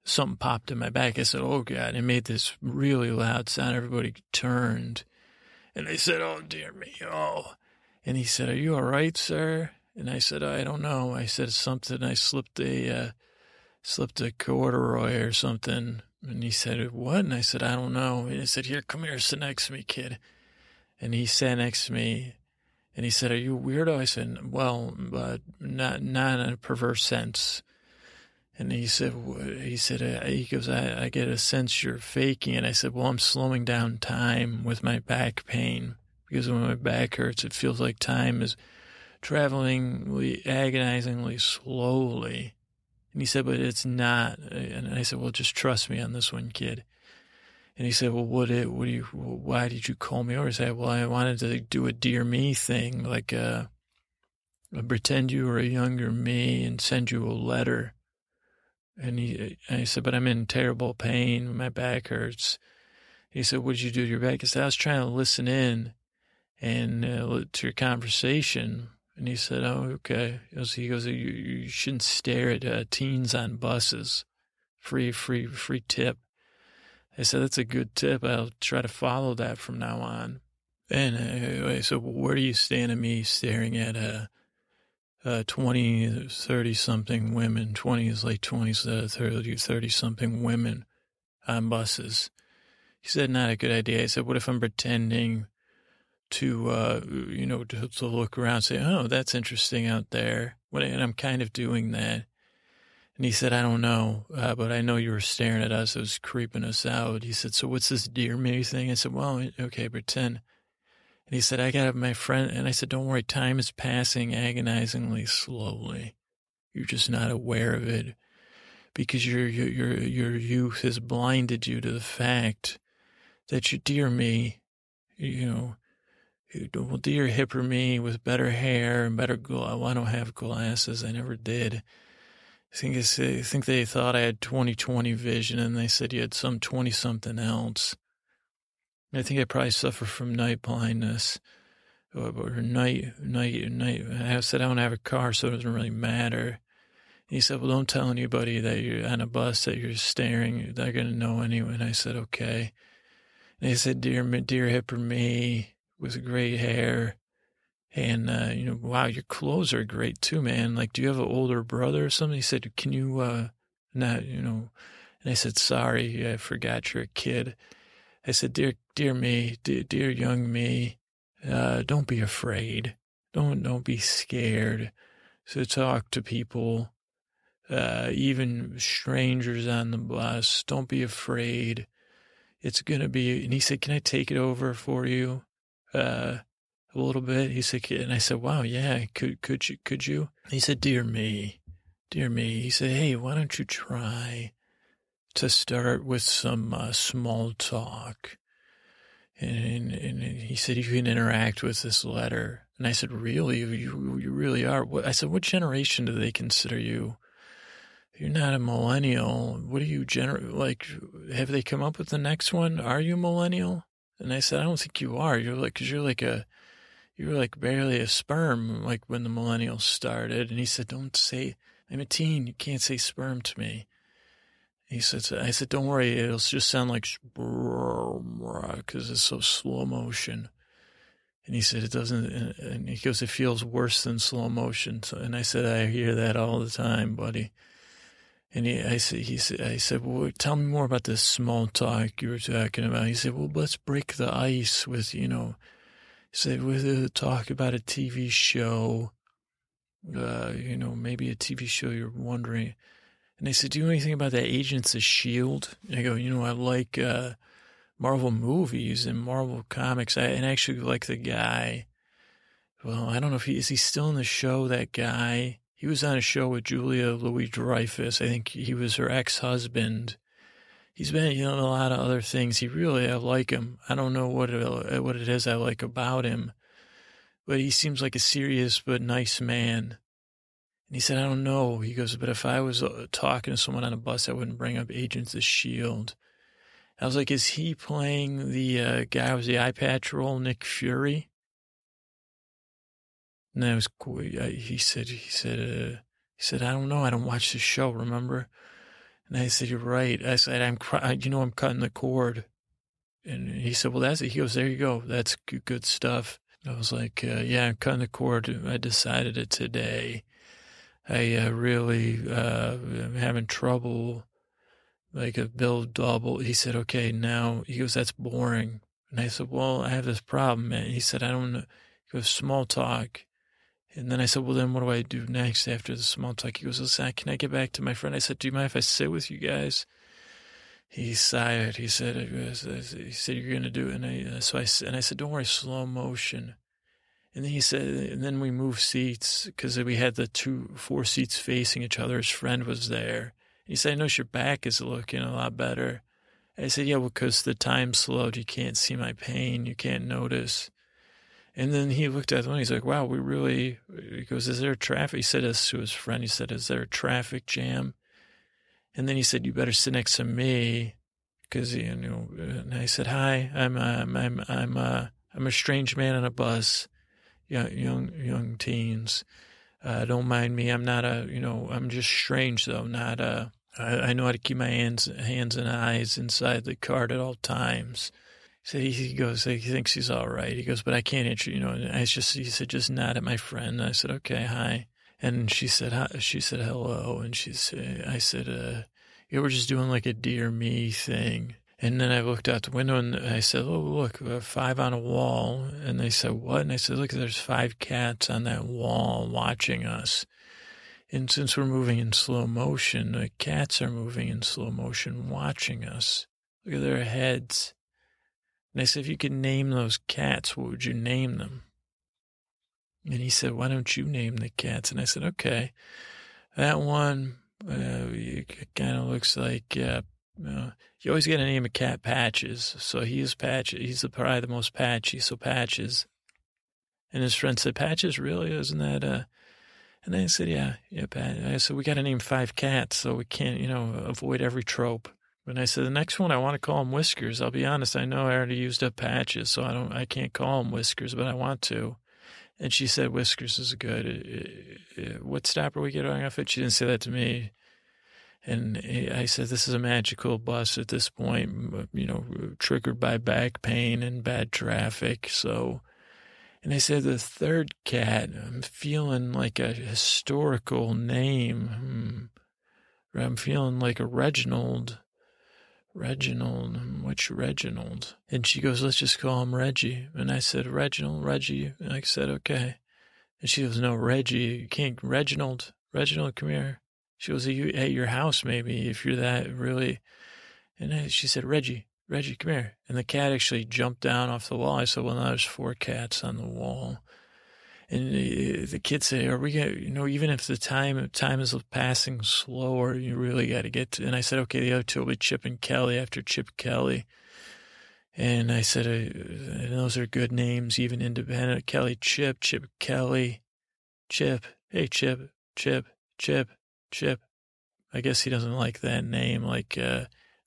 something popped in my back. I said, Oh God, it made this really loud sound. Everybody turned and they said, Oh dear me. Oh. And he said, Are you all right, sir? And I said, I don't know. I said something. I slipped a, uh, slipped a corduroy or something. And he said, What? And I said, I don't know. And he said, Here, come here, sit next to me, kid. And he sat next to me and he said, Are you a weirdo? I said, Well, but not, not in a perverse sense. And he said, he said, uh, he goes, I, I get a sense you're faking. And I said, well, I'm slowing down time with my back pain because when my back hurts, it feels like time is traveling agonizingly slowly. And he said, but it's not. And I said, well, just trust me on this one, kid. And he said, well, what, it, what do you, why did you call me over? I said, well, I wanted to do a dear me thing, like, uh, pretend you were a younger me and send you a letter and he, I said, but I'm in terrible pain. My back hurts. He said, what did you do to your back? I said, I was trying to listen in and uh, to your conversation. And he said, "Oh, okay." He goes, you, you shouldn't stare at uh, teens on buses. Free, free, free tip. I said, "That's a good tip. I'll try to follow that from now on." And uh, I said, well, where do you stand at me staring at a, uh, 20, 30 something women, 20s, late 20s, uh, 30, 30 something women on buses? He said, not a good idea. I said, what if I'm pretending to, uh, you know, to, to look around say, oh, that's interesting out there. And I'm kind of doing that. And he said, I don't know, uh, but I know you were staring at us. It was creeping us out. He said, so what's this dear me thing? I said, well, okay, pretend. And he said, I got my friend. And I said, don't worry, time is passing agonizingly slowly. You're just not aware of it because your, your, your, your youth has blinded you to the fact that you, dear me, you know, well, dear hipper me with better hair and better glow. I don't have glasses. I never did. I think I think they thought I had 20/20 vision, and they said you had some 20 something else. I think I probably suffer from night blindness or, or night, night, night. I said I don't have a car, so it doesn't really matter. He said, well, don't tell anybody that you're on a bus, that you're staring. They're going to know anyway. And I said, okay. And he said, dear, dear hipper me with great hair. And, uh, you know, wow, your clothes are great too, man. Like, do you have an older brother or something? He said, can you, uh, not, you know, and I said, sorry, I forgot you're a kid. I said, dear, dear me, dear, dear young me, uh, don't be afraid. Don't, don't be scared to talk to people, uh, even strangers on the bus. Don't be afraid. It's going to be, and he said, can I take it over for you? Uh, a little bit. He said, and I said, wow, yeah, could, could you, could you? He said, dear me, dear me. He said, hey, why don't you try to start with some uh, small talk. And, and, he said, you can interact with this letter. And I said, really? You, you really are? I said, what generation do they consider you? You're not a millennial. What are you, gener- like, have they come up with the next one? Are you millennial? And I said, I don't think you are. You're like, cause you're like a, you're like barely a sperm, like when the millennials started. And he said, don't say, I'm a teen. You can't say sperm to me. He said, I said, don't worry, it'll just sound like because it's so slow motion. And he said, it doesn't, and he goes, it feels worse than slow motion. So, and I said, I hear that all the time, buddy. And he, I said, he said, I said, well, tell me more about this small talk you were talking about. He said, well, let's break the ice with, you know, he said, we'll talk about a TV show, uh, you know, maybe a TV show you're wondering. And they said, Do you know anything about that Agents of S.H.I.E.L.D.? And I go, You know, I like uh, Marvel movies and Marvel comics. I and I actually like the guy. Well, I don't know if he is he still in the show, that guy. He was on a show with Julia Louis Dreyfus. I think he was her ex husband. He's been, you know, a lot of other things. He really, I like him. I don't know what it, what it is I like about him, but he seems like a serious but nice man. And he said, I don't know. He goes, but if I was uh, talking to someone on a bus, I wouldn't bring up Agents of S.H.I.E.L.D. I was like, is he playing the uh, guy with the eye patch role, Nick Fury? And that was cool. He said, he said, uh, he said, I don't know. I don't watch the show, remember? And I said, you're right. I said, I'm, you know, I'm cutting the cord. And he said, well, that's it. He goes, there you go. That's good stuff. I was like, uh, yeah, I'm cutting the cord. I decided it today. I uh, really uh, am having trouble. Like a bill double. He said, okay, now, he goes, that's boring. And I said, well, I have this problem, And He said, I don't know. He goes, small talk. And then I said, well, then what do I do next after the small talk? He goes, listen, can I get back to my friend? I said, do you mind if I sit with you guys? He sighed. He said, he said, you're going to do it. And I, uh, so I, and I said, don't worry, slow motion. And then he said, and then we moved seats because we had the two, four seats facing each other. His friend was there. He said, I notice your back is looking a lot better. I said, yeah, well, because the time slowed. You can't see my pain. You can't notice. And then he looked at the one. He's like, wow, we really, he goes, is there a traffic? He said this to his friend. He said, is there a traffic jam? And then he said, you better sit next to me. Cause, you know, and I said, hi, I'm, uh, I'm, I'm, uh, I'm a strange man on a bus, young, young, young teens. Uh, don't mind me. I'm not a, you know, I'm just strange though. Not a, I, I know how to keep my hands, hands and eyes inside the cart at all times. So he goes, he thinks he's all right. He goes, but I can't answer, you know, and I just, he said, just nod at my friend. And I said, okay, hi. And she said, hi, she said, hello. And she said, I said, uh, you were just doing like a dear me thing. And then I looked out the window and I said, Oh, look, uh, five on a wall. And they said, What? And I said, Look, there's five cats on that wall watching us. And since we're moving in slow motion, the cats are moving in slow motion watching us. Look at their heads. And I said, If you could name those cats, what would you name them? And he said, Why don't you name the cats? And I said, Okay. That one uh, kind of looks like uh, uh, you always get a name of cat Patches. So he's Patches. He's the, probably the most patchy. So Patches. And his friend said, Patches, really? Isn't that, uh, and I said, yeah, yeah, Pat. I said, we got to name five cats so we can't, you know, avoid every trope. And I said, the next one, I want to call him Whiskers. I'll be honest. I know I already used up Patches, so I don't, I can't call him Whiskers, but I want to. And she said, Whiskers is good. Uh, uh, what stop are we getting off at? She didn't say that to me. And I said, This is a magical bus at this point, you know, triggered by back pain and bad traffic. So, and I said, The third cat, I'm feeling like a historical name. Hmm. I'm feeling like a Reginald. Reginald, which Reginald? And she goes, Let's just call him Reggie. And I said, Reginald, Reggie. And I said, Okay. And she goes, No, Reggie, you can't, Reginald, Reginald, come here. She was at your house, maybe, if you're that really. And she said, Reggie, Reggie, come here. And the cat actually jumped down off the wall. I said, well, now there's four cats on the wall. And the kid said, are we going you know, even if the time, time is passing slower, you really got to get to, and I said, okay, the other two will be Chip and Kelly after Chip Kelly. And I said, uh, those are good names, even independent. Kelly Chip, Chip Kelly, Chip. Hey, Chip, Chip, Chip. Chip. I guess he doesn't like that name, like uh,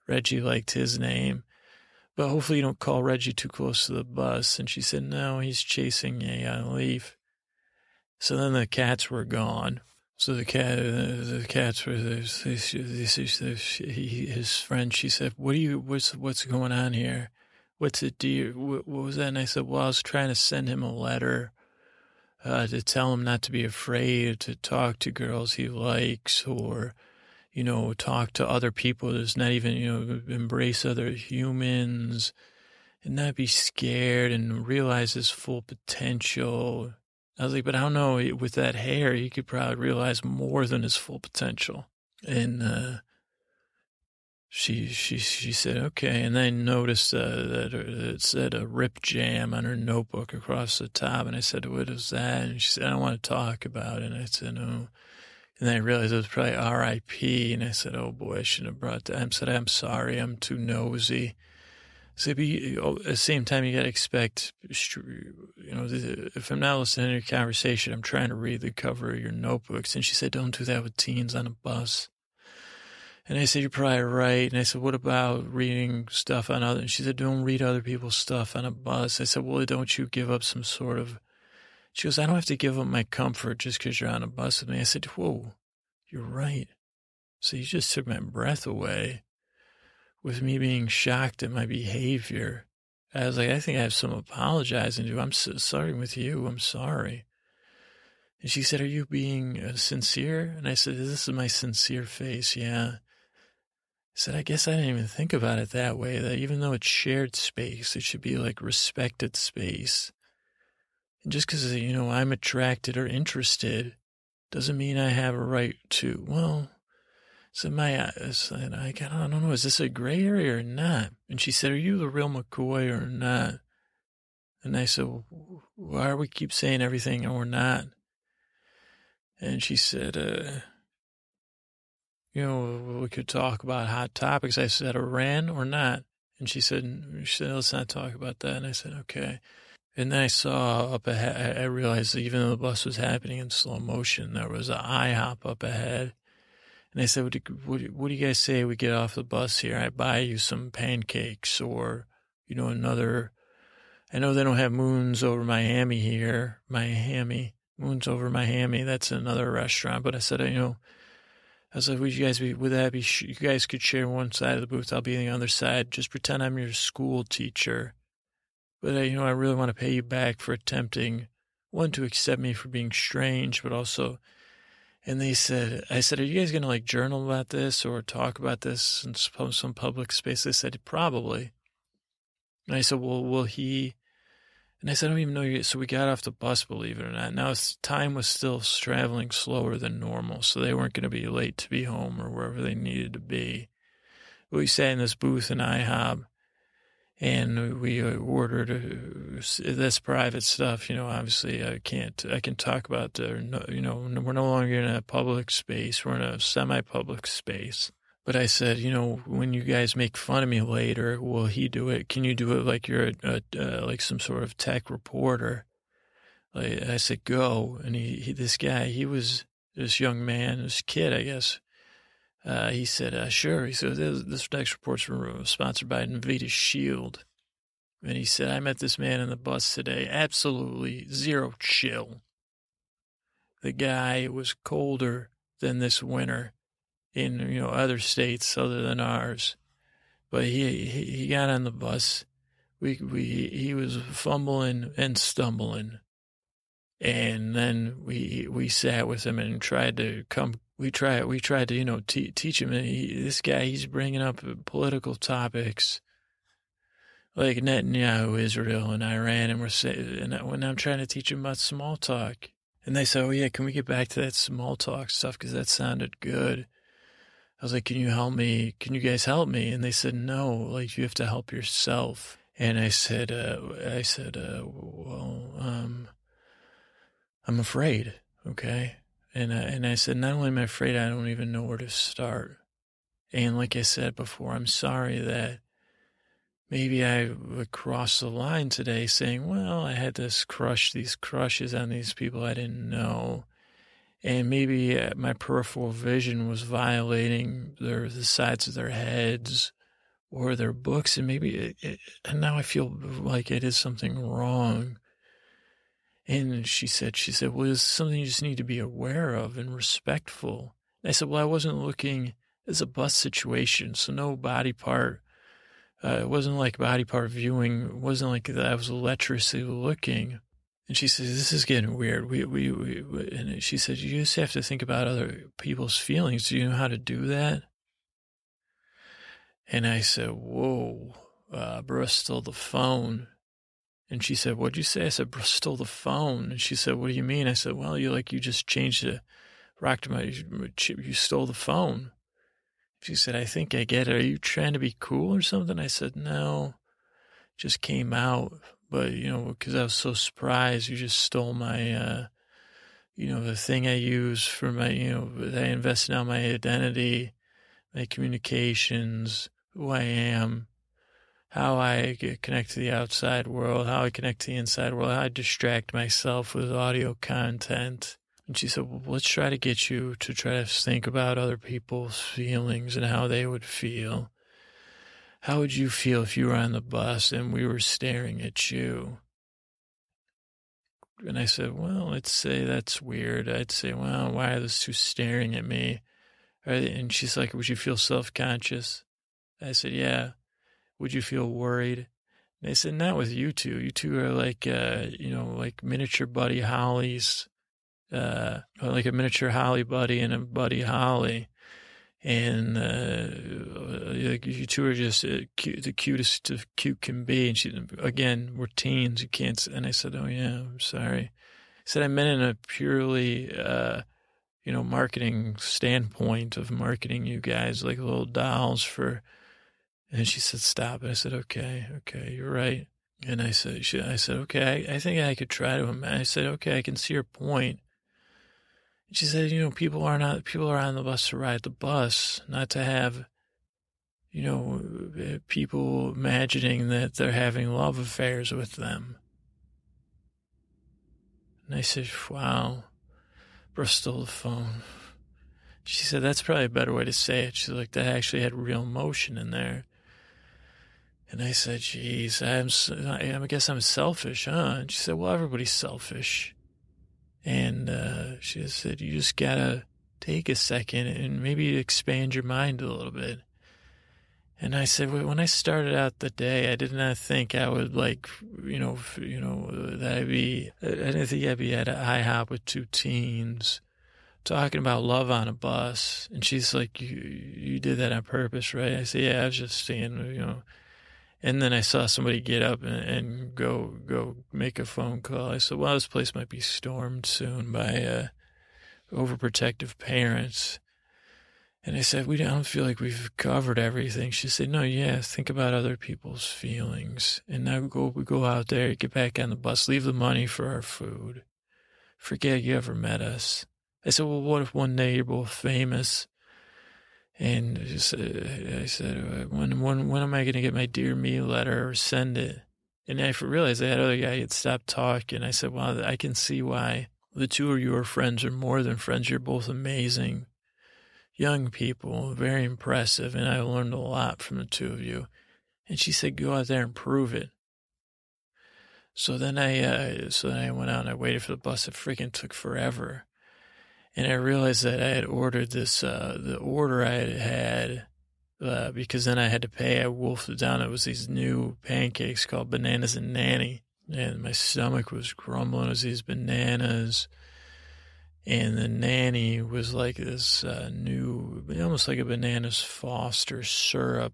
Reggie liked his name. But hopefully you don't call Reggie too close to the bus. And she said, no, he's chasing a uh, leaf. So then the cats were gone. So the cat, uh, the cats were his, his friend. She said, "What are you? What's what's going on here? What's it? Do? What, what was that?" And I said, "Well, I was trying to send him a letter uh, to tell him not to be afraid to talk to girls he likes or, you know, talk to other people. There's not even, you know, embrace other humans and not be scared and realize his full potential. I was like, but I don't know, with that hair, he could probably realize more than his full potential. And, uh, she she she said okay, and then I noticed uh, that it said a rip jam on her notebook across the top, and I said, "What is that?" And she said, "I don't want to talk about it." And I said, "No." And then I realized it was probably R.I.P. And I said, "Oh boy, I shouldn't have brought that." I said, "I'm sorry, I'm too nosy." So, but you, at the same time, you got to expect, you know, if I'm not listening to your conversation, I'm trying to read the cover of your notebooks. And she said, "Don't do that with teens on a bus." And I said, You're probably right. And I said, What about reading stuff on other? And she said, Don't read other people's stuff on a bus. I said, Well, don't you give up some sort of. She goes, I don't have to give up my comfort just because you're on a bus with me. I said, Whoa, you're right. So you just took my breath away with me being shocked at my behavior. I was like, I think I have some apologizing to. do. I'm so sorry with you. I'm sorry. And she said, Are you being uh, sincere? And I said, This is my sincere face. Yeah said, I guess I didn't even think about it that way, that even though it's shared space, it should be like respected space. And just because, you know, I'm attracted or interested doesn't mean I have a right to, well, so my, I, said, I don't know, is this a gray area or not? And she said, are you the real McCoy or not? And I said, why are we keep saying everything or not? And she said, uh, you know, we could talk about hot topics. I said, uh, Iran or not? And she said, mm, she said, let's not talk about that. And I said, okay. And then I saw up ahead, I realized that even though the bus was happening in slow motion, there was an IHOP up ahead. And I said, what do, what, what do you guys say we get off the bus here? I buy you some pancakes or, you know, another, I know they don't have moons over Miami here. Miami. Moons over Miami. That's another restaurant. But I said, you know, I like, would you guys be, would that be, you guys could share one side of the booth. I'll be on the other side. Just pretend I'm your school teacher. But, uh, you know, I really want to pay you back for attempting, one, to accept me for being strange, but also, and they said, I said, are you guys going to like journal about this or talk about this in some public space? They said, probably. And I said, well, will he, and I said, I don't even know you. So we got off the bus, believe it or not. Now time was still traveling slower than normal, so they weren't going to be late to be home or wherever they needed to be. We sat in this booth in IHOB, and we ordered uh, this private stuff. You know, obviously, I can't. I can talk about the. You know, we're no longer in a public space. We're in a semi-public space. But I said, you know, when you guys make fun of me later, will he do it? Can you do it like you're a, a uh, like some sort of tech reporter? Like, I said, go. And he, he, this guy, he was this young man, this kid, I guess. Uh, he said, uh, sure. He said, this, this next report's sponsored by Nvidia Shield. And he said, I met this man on the bus today. Absolutely zero chill. The guy was colder than this winter in you know other states other than ours. But he he, got on the bus. We we he was fumbling and stumbling, and then we we sat with him and tried to come. We tried we tried to you know te- teach him. He, this guy he's bringing up political topics like Netanyahu, Israel, and Iran, and we're saying, and when I'm trying to teach him about small talk, and they say, "Oh yeah, can we get back to that small talk stuff because that sounded good." I was like, can you help me? Can you guys help me? And they said, no, like you have to help yourself. And I said, uh, I said, uh, well, um, I'm afraid. Okay. And, I, and I said, not only am I afraid, I don't even know where to start. And like I said before, I'm sorry that maybe I would cross the line today saying, well, I had this crush, these crushes on these people I didn't know and maybe uh, my peripheral vision was violating their the sides of their heads or their books, and maybe it, it, and now I feel like it is something wrong. And she said, she said, well, it's something you just need to be aware of and respectful. And I said, well, I wasn't looking. It's a bus situation, so no body part. Uh, it wasn't like body part viewing. It wasn't like that I was lecherously looking. And she says, "This is getting weird." We, we, we, and she says, "You just have to think about other people's feelings. Do you know how to do that?" And I said, "Whoa, uh, Bristol, the phone." And she said, "What'd you say?" I said, "Bristol, the phone." And she said, "What do you mean?" I said, "Well, you like you just changed the rocked my you stole the phone." She said, "I think I get it. Are you trying to be cool or something?" I said, "No, just came out." But you know, because I was so surprised, you just stole my, uh, you know, the thing I use for my, you know, I invested on my identity, my communications, who I am, how I connect to the outside world, how I connect to the inside world, how I distract myself with audio content. And she said, well, let's try to get you to try to think about other people's feelings and how they would feel. How would you feel if you were on the bus and we were staring at you? And I said, Well, I'd say that's weird. I'd say, Well, why are those two staring at me? And she's like, Would you feel self conscious? I said, Yeah. Would you feel worried? And they said, Not with you two. You two are like, uh, you know, like miniature Buddy Hollies, uh, like a miniature Holly Buddy and a Buddy Holly and uh, you two are just uh, cute, the cutest of cute can be. And she, again, we're teens. You can't. And I said, "Oh yeah, I'm sorry." I said I meant in a purely, uh, you know, marketing standpoint of marketing you guys like little dolls for. And she said, "Stop." And I said, "Okay, okay, you're right." And I said, she, "I said, okay, I, I think I could try to." I said, "Okay, I can see your point." She said, you know, people are not people are on the bus to ride the bus, not to have, you know, eh, people imagining that they're having love affairs with them. And I said, wow, Bristol the phone. She said, that's probably a better way to say it. She's like, that actually had real emotion in there. And I said, geez, I'm, I guess I'm selfish, huh? And she said, well, everybody's selfish. And uh, she said, you just got to take a second and maybe expand your mind a little bit. And I said, when I started out the day, I did not think I would like, you know, you know, that I'd be, I didn't think I'd be at a IHOP with two teens talking about love on a bus. And she's like, you, you did that on purpose, right? I said, yeah, I was just saying, you know. And then I saw somebody get up and, and go, go make a phone call. I said, well, this place might be stormed soon by, uh, overprotective parents. And I said, we don't feel like we've covered everything. She said, no, yeah, think about other people's feelings. And now go, we go out there, get back on the bus, leave the money for our food. Forget you ever met us. I said, well, what if one day you're both famous? And I said, when, when, when am I going to get my Dear Me letter or send it? And I realized that other guy had stopped talking. I said, well, I can see why the two of you are friends or more than friends. You're both amazing young people, very impressive. And I learned a lot from the two of you. And she said, go out there and prove it. So then I, uh, so then I went out and I waited for the bus. It freaking took forever and I realized that I had ordered this, uh, the order I had had, uh, because then I had to pay. I wolfed it down. It was these new pancakes called Bananas and Nanny. And my stomach was grumbling as these bananas. And the nanny was like this uh, new, almost like a bananas foster syrup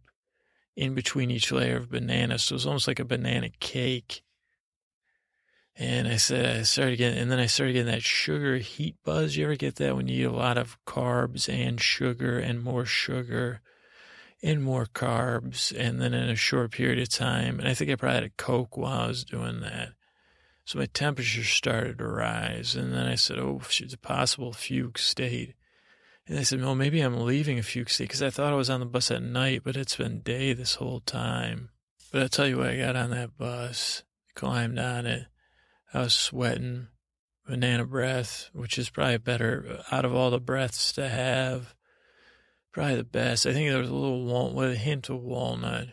in between each layer of bananas. So it was almost like a banana cake. And I said, I started getting, and then I started getting that sugar heat buzz. You ever get that when you eat a lot of carbs and sugar and more sugar and more carbs, and then in a short period of time? And I think I probably had a Coke while I was doing that. So my temperature started to rise. And then I said, oh, it's a possible fugue state. And I said, well, maybe I'm leaving a fugue state because I thought I was on the bus at night, but it's been day this whole time. But I'll tell you what, I got on that bus, climbed on it I was sweating, banana breath, which is probably better out of all the breaths to have. Probably the best. I think there was a little wal- with a hint of walnut.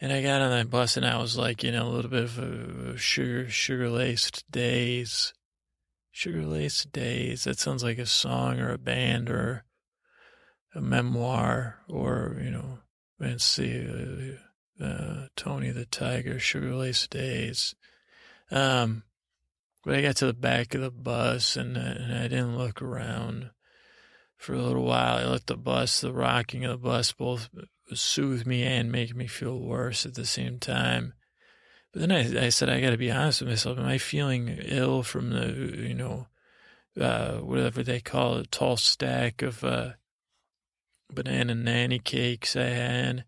And I got on that bus and I was like, you know, a little bit of a sugar, sugar laced days. Sugar laced days. That sounds like a song or a band or a memoir or, you know, let's see, uh, uh, Tony the Tiger, Sugar Laced Days. Um, but I got to the back of the bus and, and I didn't look around for a little while. I let the bus, the rocking of the bus, both soothe me and make me feel worse at the same time. But then I, I said, I got to be honest with myself. Am I feeling ill from the, you know, uh, whatever they call it, tall stack of uh, banana nanny cakes I had?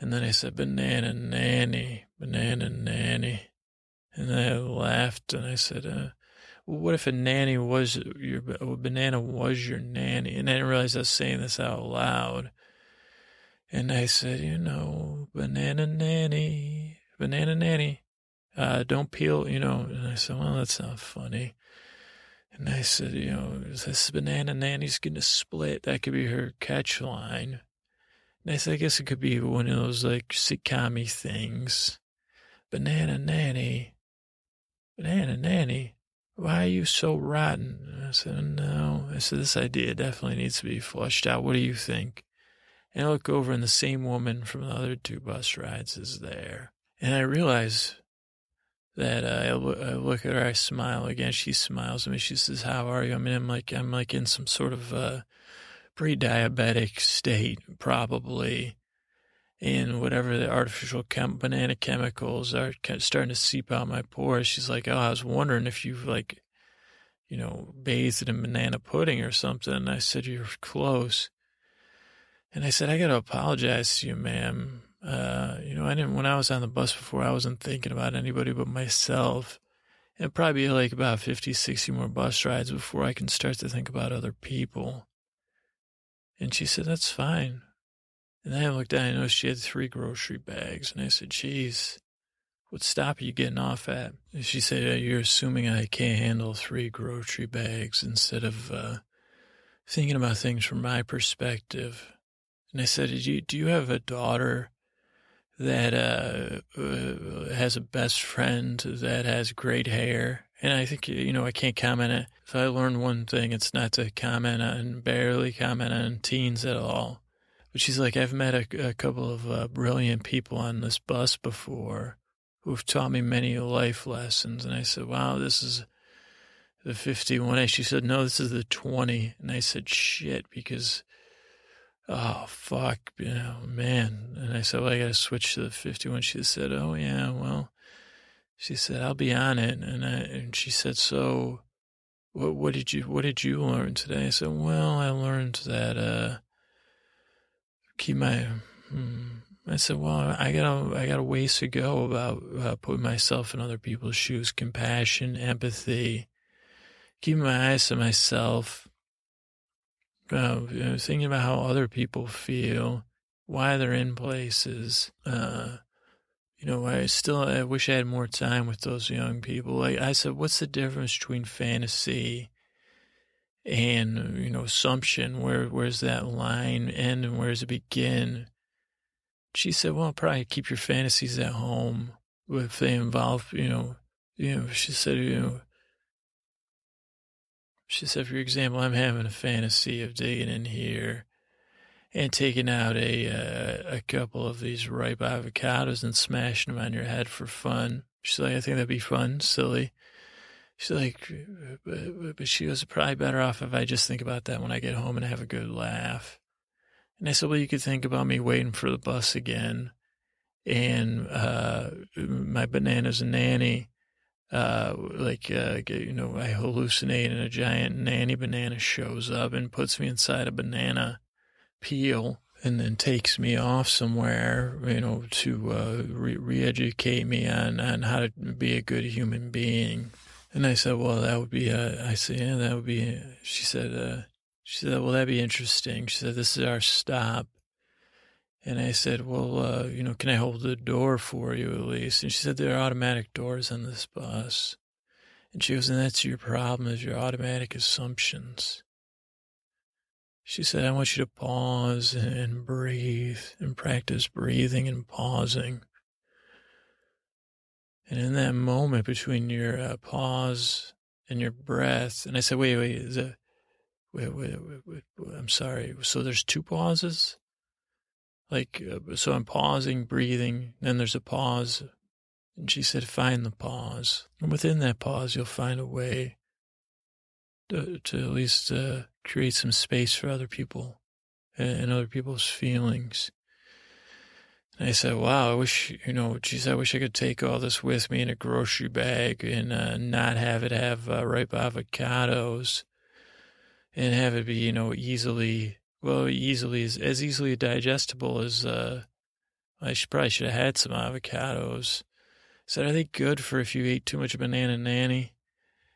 And then I said, banana nanny, banana nanny. And I laughed and I said, uh, well, what if a nanny was your, a banana was your nanny? And I didn't realize I was saying this out loud. And I said, you know, banana nanny, banana nanny, uh, don't peel, you know. And I said, well, that's not funny. And I said, you know, this banana nanny's to split. That could be her catch line. And I said, I guess it could be one of those like sitcom things. Banana nanny. Banana Nanny, why are you so rotten? I said, no. I said, this idea definitely needs to be flushed out. What do you think? And I look over and the same woman from the other two bus rides is there. And I realize that uh, I, I look at her, I smile again. She smiles at me. She says, how are you? I mean, I'm like, I'm like in some sort of, uh, pre-diabetic state, probably and whatever the artificial chem- banana chemicals are starting to seep out my pores. She's like, "Oh, I was wondering if you've like, you know, bathed in banana pudding or something." And I said, "You're close." And I said, "I got to apologize to you, ma'am. Uh, you know, I didn't when I was on the bus before. I wasn't thinking about anybody but myself." It'd probably be like about 50, 60 more bus rides before I can start to think about other people. And she said, That's fine. And then I looked down and I noticed she had three grocery bags. And I said, geez, what stop are you getting off at? And she said, you're assuming I can't handle three grocery bags instead of uh, thinking about things from my perspective. And I said, do you, do you have a daughter that uh, uh, has a best friend that has great hair. And I think, you know, I can't comment on If I learned one thing, it's not to comment on, barely comment on teens at all. But she's like, I've met a, a couple of uh, brilliant people on this bus before who've taught me many life lessons. And I said, wow, this is the 51. She said, no, this is the 20. And I said, shit, because oh fuck, you know, man. And I said, well, I got to switch to the 51. She said, oh yeah, well, she said, I'll be on it. And I, and she said, so what, what did you, what did you learn today? I said, well, I learned that, uh, keep my, hmm. I said, well, I got I got a ways to go about uh, putting myself in other people's shoes, compassion, empathy, keeping my eyes to myself, uh, thinking about how other people feel, why they're in places. Uh, you know, I still I wish I had more time with those young people. Like I said, what's the difference between fantasy and you know assumption? Where where's that line end and where does it begin? She said, "Well, probably keep your fantasies at home if they involve you know." You know, she said, you know, she said, for example, I'm having a fantasy of digging in here and taking out a uh, a couple of these ripe avocados and smashing them on your head for fun. She's like, I think that'd be fun, silly. She's like, but, but she goes, probably better off if I just think about that when I get home and have a good laugh. And I said, well, you could think about me waiting for the bus again and uh, my bananas and nanny uh, like, uh, you know, I hallucinate and a giant nanny banana shows up and puts me inside a banana peel and then takes me off somewhere, you know, to uh, re- educate me on, on how to be a good human being. And I said, well, that would be, uh, I said, yeah, that would be, she said, uh, she said, well, that'd be interesting. She said, this is our stop. And I said, well, uh, you know, can I hold the door for you at least? And she said, there are automatic doors on this bus. And she goes, and that's your problem is your automatic assumptions. She said, I want you to pause and breathe and practice breathing and pausing. And in that moment between your uh, pause and your breath, and I said, wait, wait, is that, wait, wait, wait, wait, I'm sorry. So there's two pauses? Like, uh, so I'm pausing, breathing, then there's a pause. And she said, find the pause. And within that pause, you'll find a way to, to at least uh, create some space for other people and other people's feelings. I said, wow, I wish, you know, geez, I wish I could take all this with me in a grocery bag and uh, not have it have uh, ripe avocados and have it be, you know, easily well, easily as, as easily digestible as uh, I should probably should have had some avocados. I said, are they good for if you ate too much banana nanny?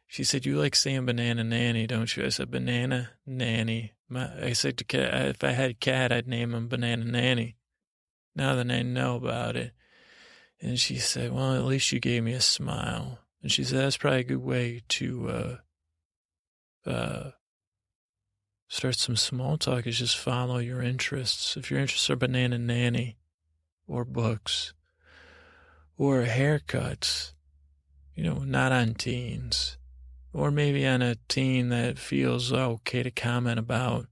She said, you like saying banana nanny, don't you? I said, banana nanny. My, I said, if I had a cat, I'd name him banana nanny. Now that I know about it. And she said, well, at least you gave me a smile. And she said, that's probably a good way to, uh, uh, start some small talk is just follow your interests. If your interests are banana nanny or books or haircuts, you know, not on teens or maybe on a teen that feels okay to comment about.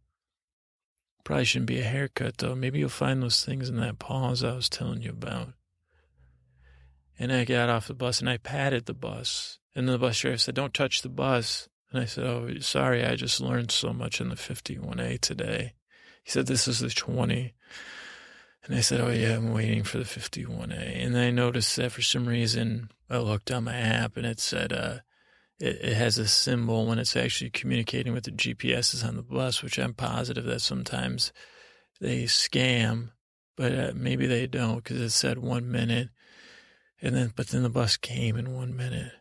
Probably shouldn't be a haircut though. Maybe you'll find those things in that pause I was telling you about. And I got off the bus and I patted the bus. And the bus driver said, Don't touch the bus. And I said, Oh, sorry, I just learned so much in the 51A today. He said, This is the 20. And I said, Oh, yeah, I'm waiting for the 51A. And then I noticed that for some reason, I looked on my app and it said, uh, it, it has a symbol when it's actually communicating with the GPSs on the bus, which I'm positive that sometimes they scam, but uh, maybe they don't because it said one minute. And then, but then the bus came in one minute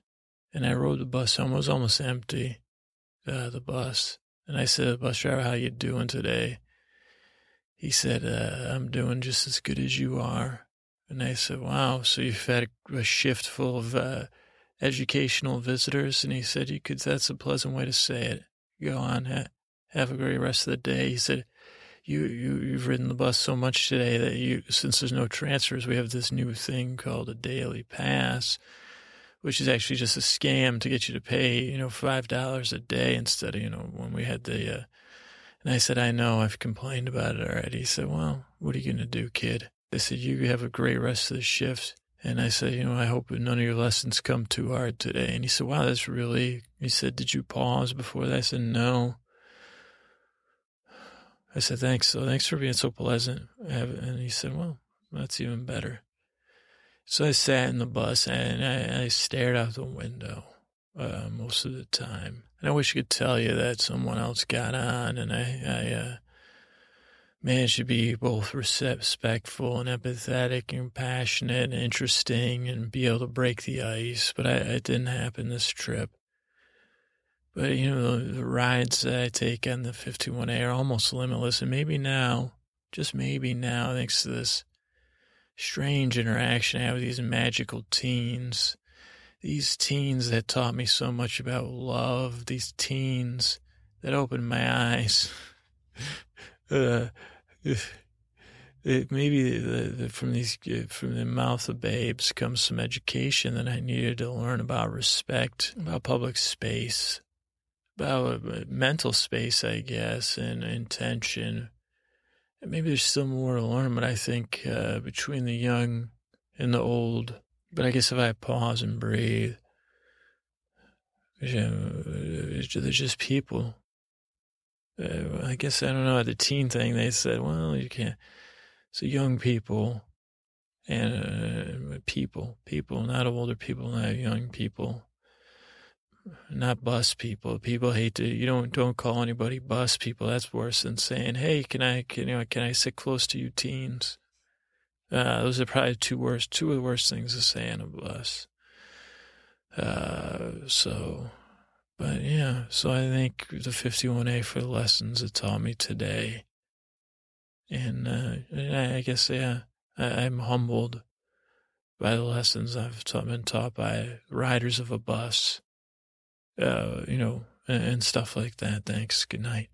and I rode the bus home. It was almost empty, uh, the bus. And I said, bus driver, how you doing today? He said, uh, I'm doing just as good as you are. And I said, wow, so you've had a, shift full of uh, educational visitors? And he said, you could, that's a pleasant way to say it. Go on, ha- have a great rest of the day. He said, you, you, you've ridden the bus so much today that you, since there's no transfers, we have this new thing called a daily pass, which is actually just a scam to get you to pay, you know, $5 a day instead of, you know, when we had the, uh, and I said, I know, I've complained about it already. He said, well, what are you to do, kid? They said, you have a great rest of the shift. And I said, you know, I hope none of your lessons come too hard today. And he said, wow, that's really, he said, did you pause before that? I said, no. I said, thanks. So thanks for being so pleasant. And he said, well, that's even better. So I sat in the bus and I, I stared out the window uh, most of the time. And I wish I could tell you that someone else got on and I, I uh, managed should be both respectful and empathetic and passionate and interesting and be able to break the ice. But I, it didn't happen this trip. But, you know, the, the rides that I take on the 51A are almost limitless. And maybe now, just maybe now, thanks to this strange interaction I have with these magical teens, these teens that taught me so much about love, these teens that opened my eyes. uh, it, maybe the, the, from these from the mouth of babes comes some education that I needed to learn about respect, about public space, about uh, mental space, I guess, and intention. Maybe there's still more to learn, but I think uh, between the young and the old, but I guess if I pause and breathe, they're just people. Uh, I guess I don't know. The teen thing, they said, "Well, you can't." So young people and uh, people, people, not older people, not young people not bus people. People hate to. You don't don't call anybody bus people. That's worse than saying, "Hey, can I can you know, can I sit close to you, teens?" Uh, those are probably two worst two of the worst things to say on a bus. Uh, so, but yeah, so I think the 51A for the lessons it taught me today, and, uh, and I guess yeah, I, I'm humbled by the lessons I've taught, been taught by riders of a bus uh, you know, and stuff like that. Thanks. Good night.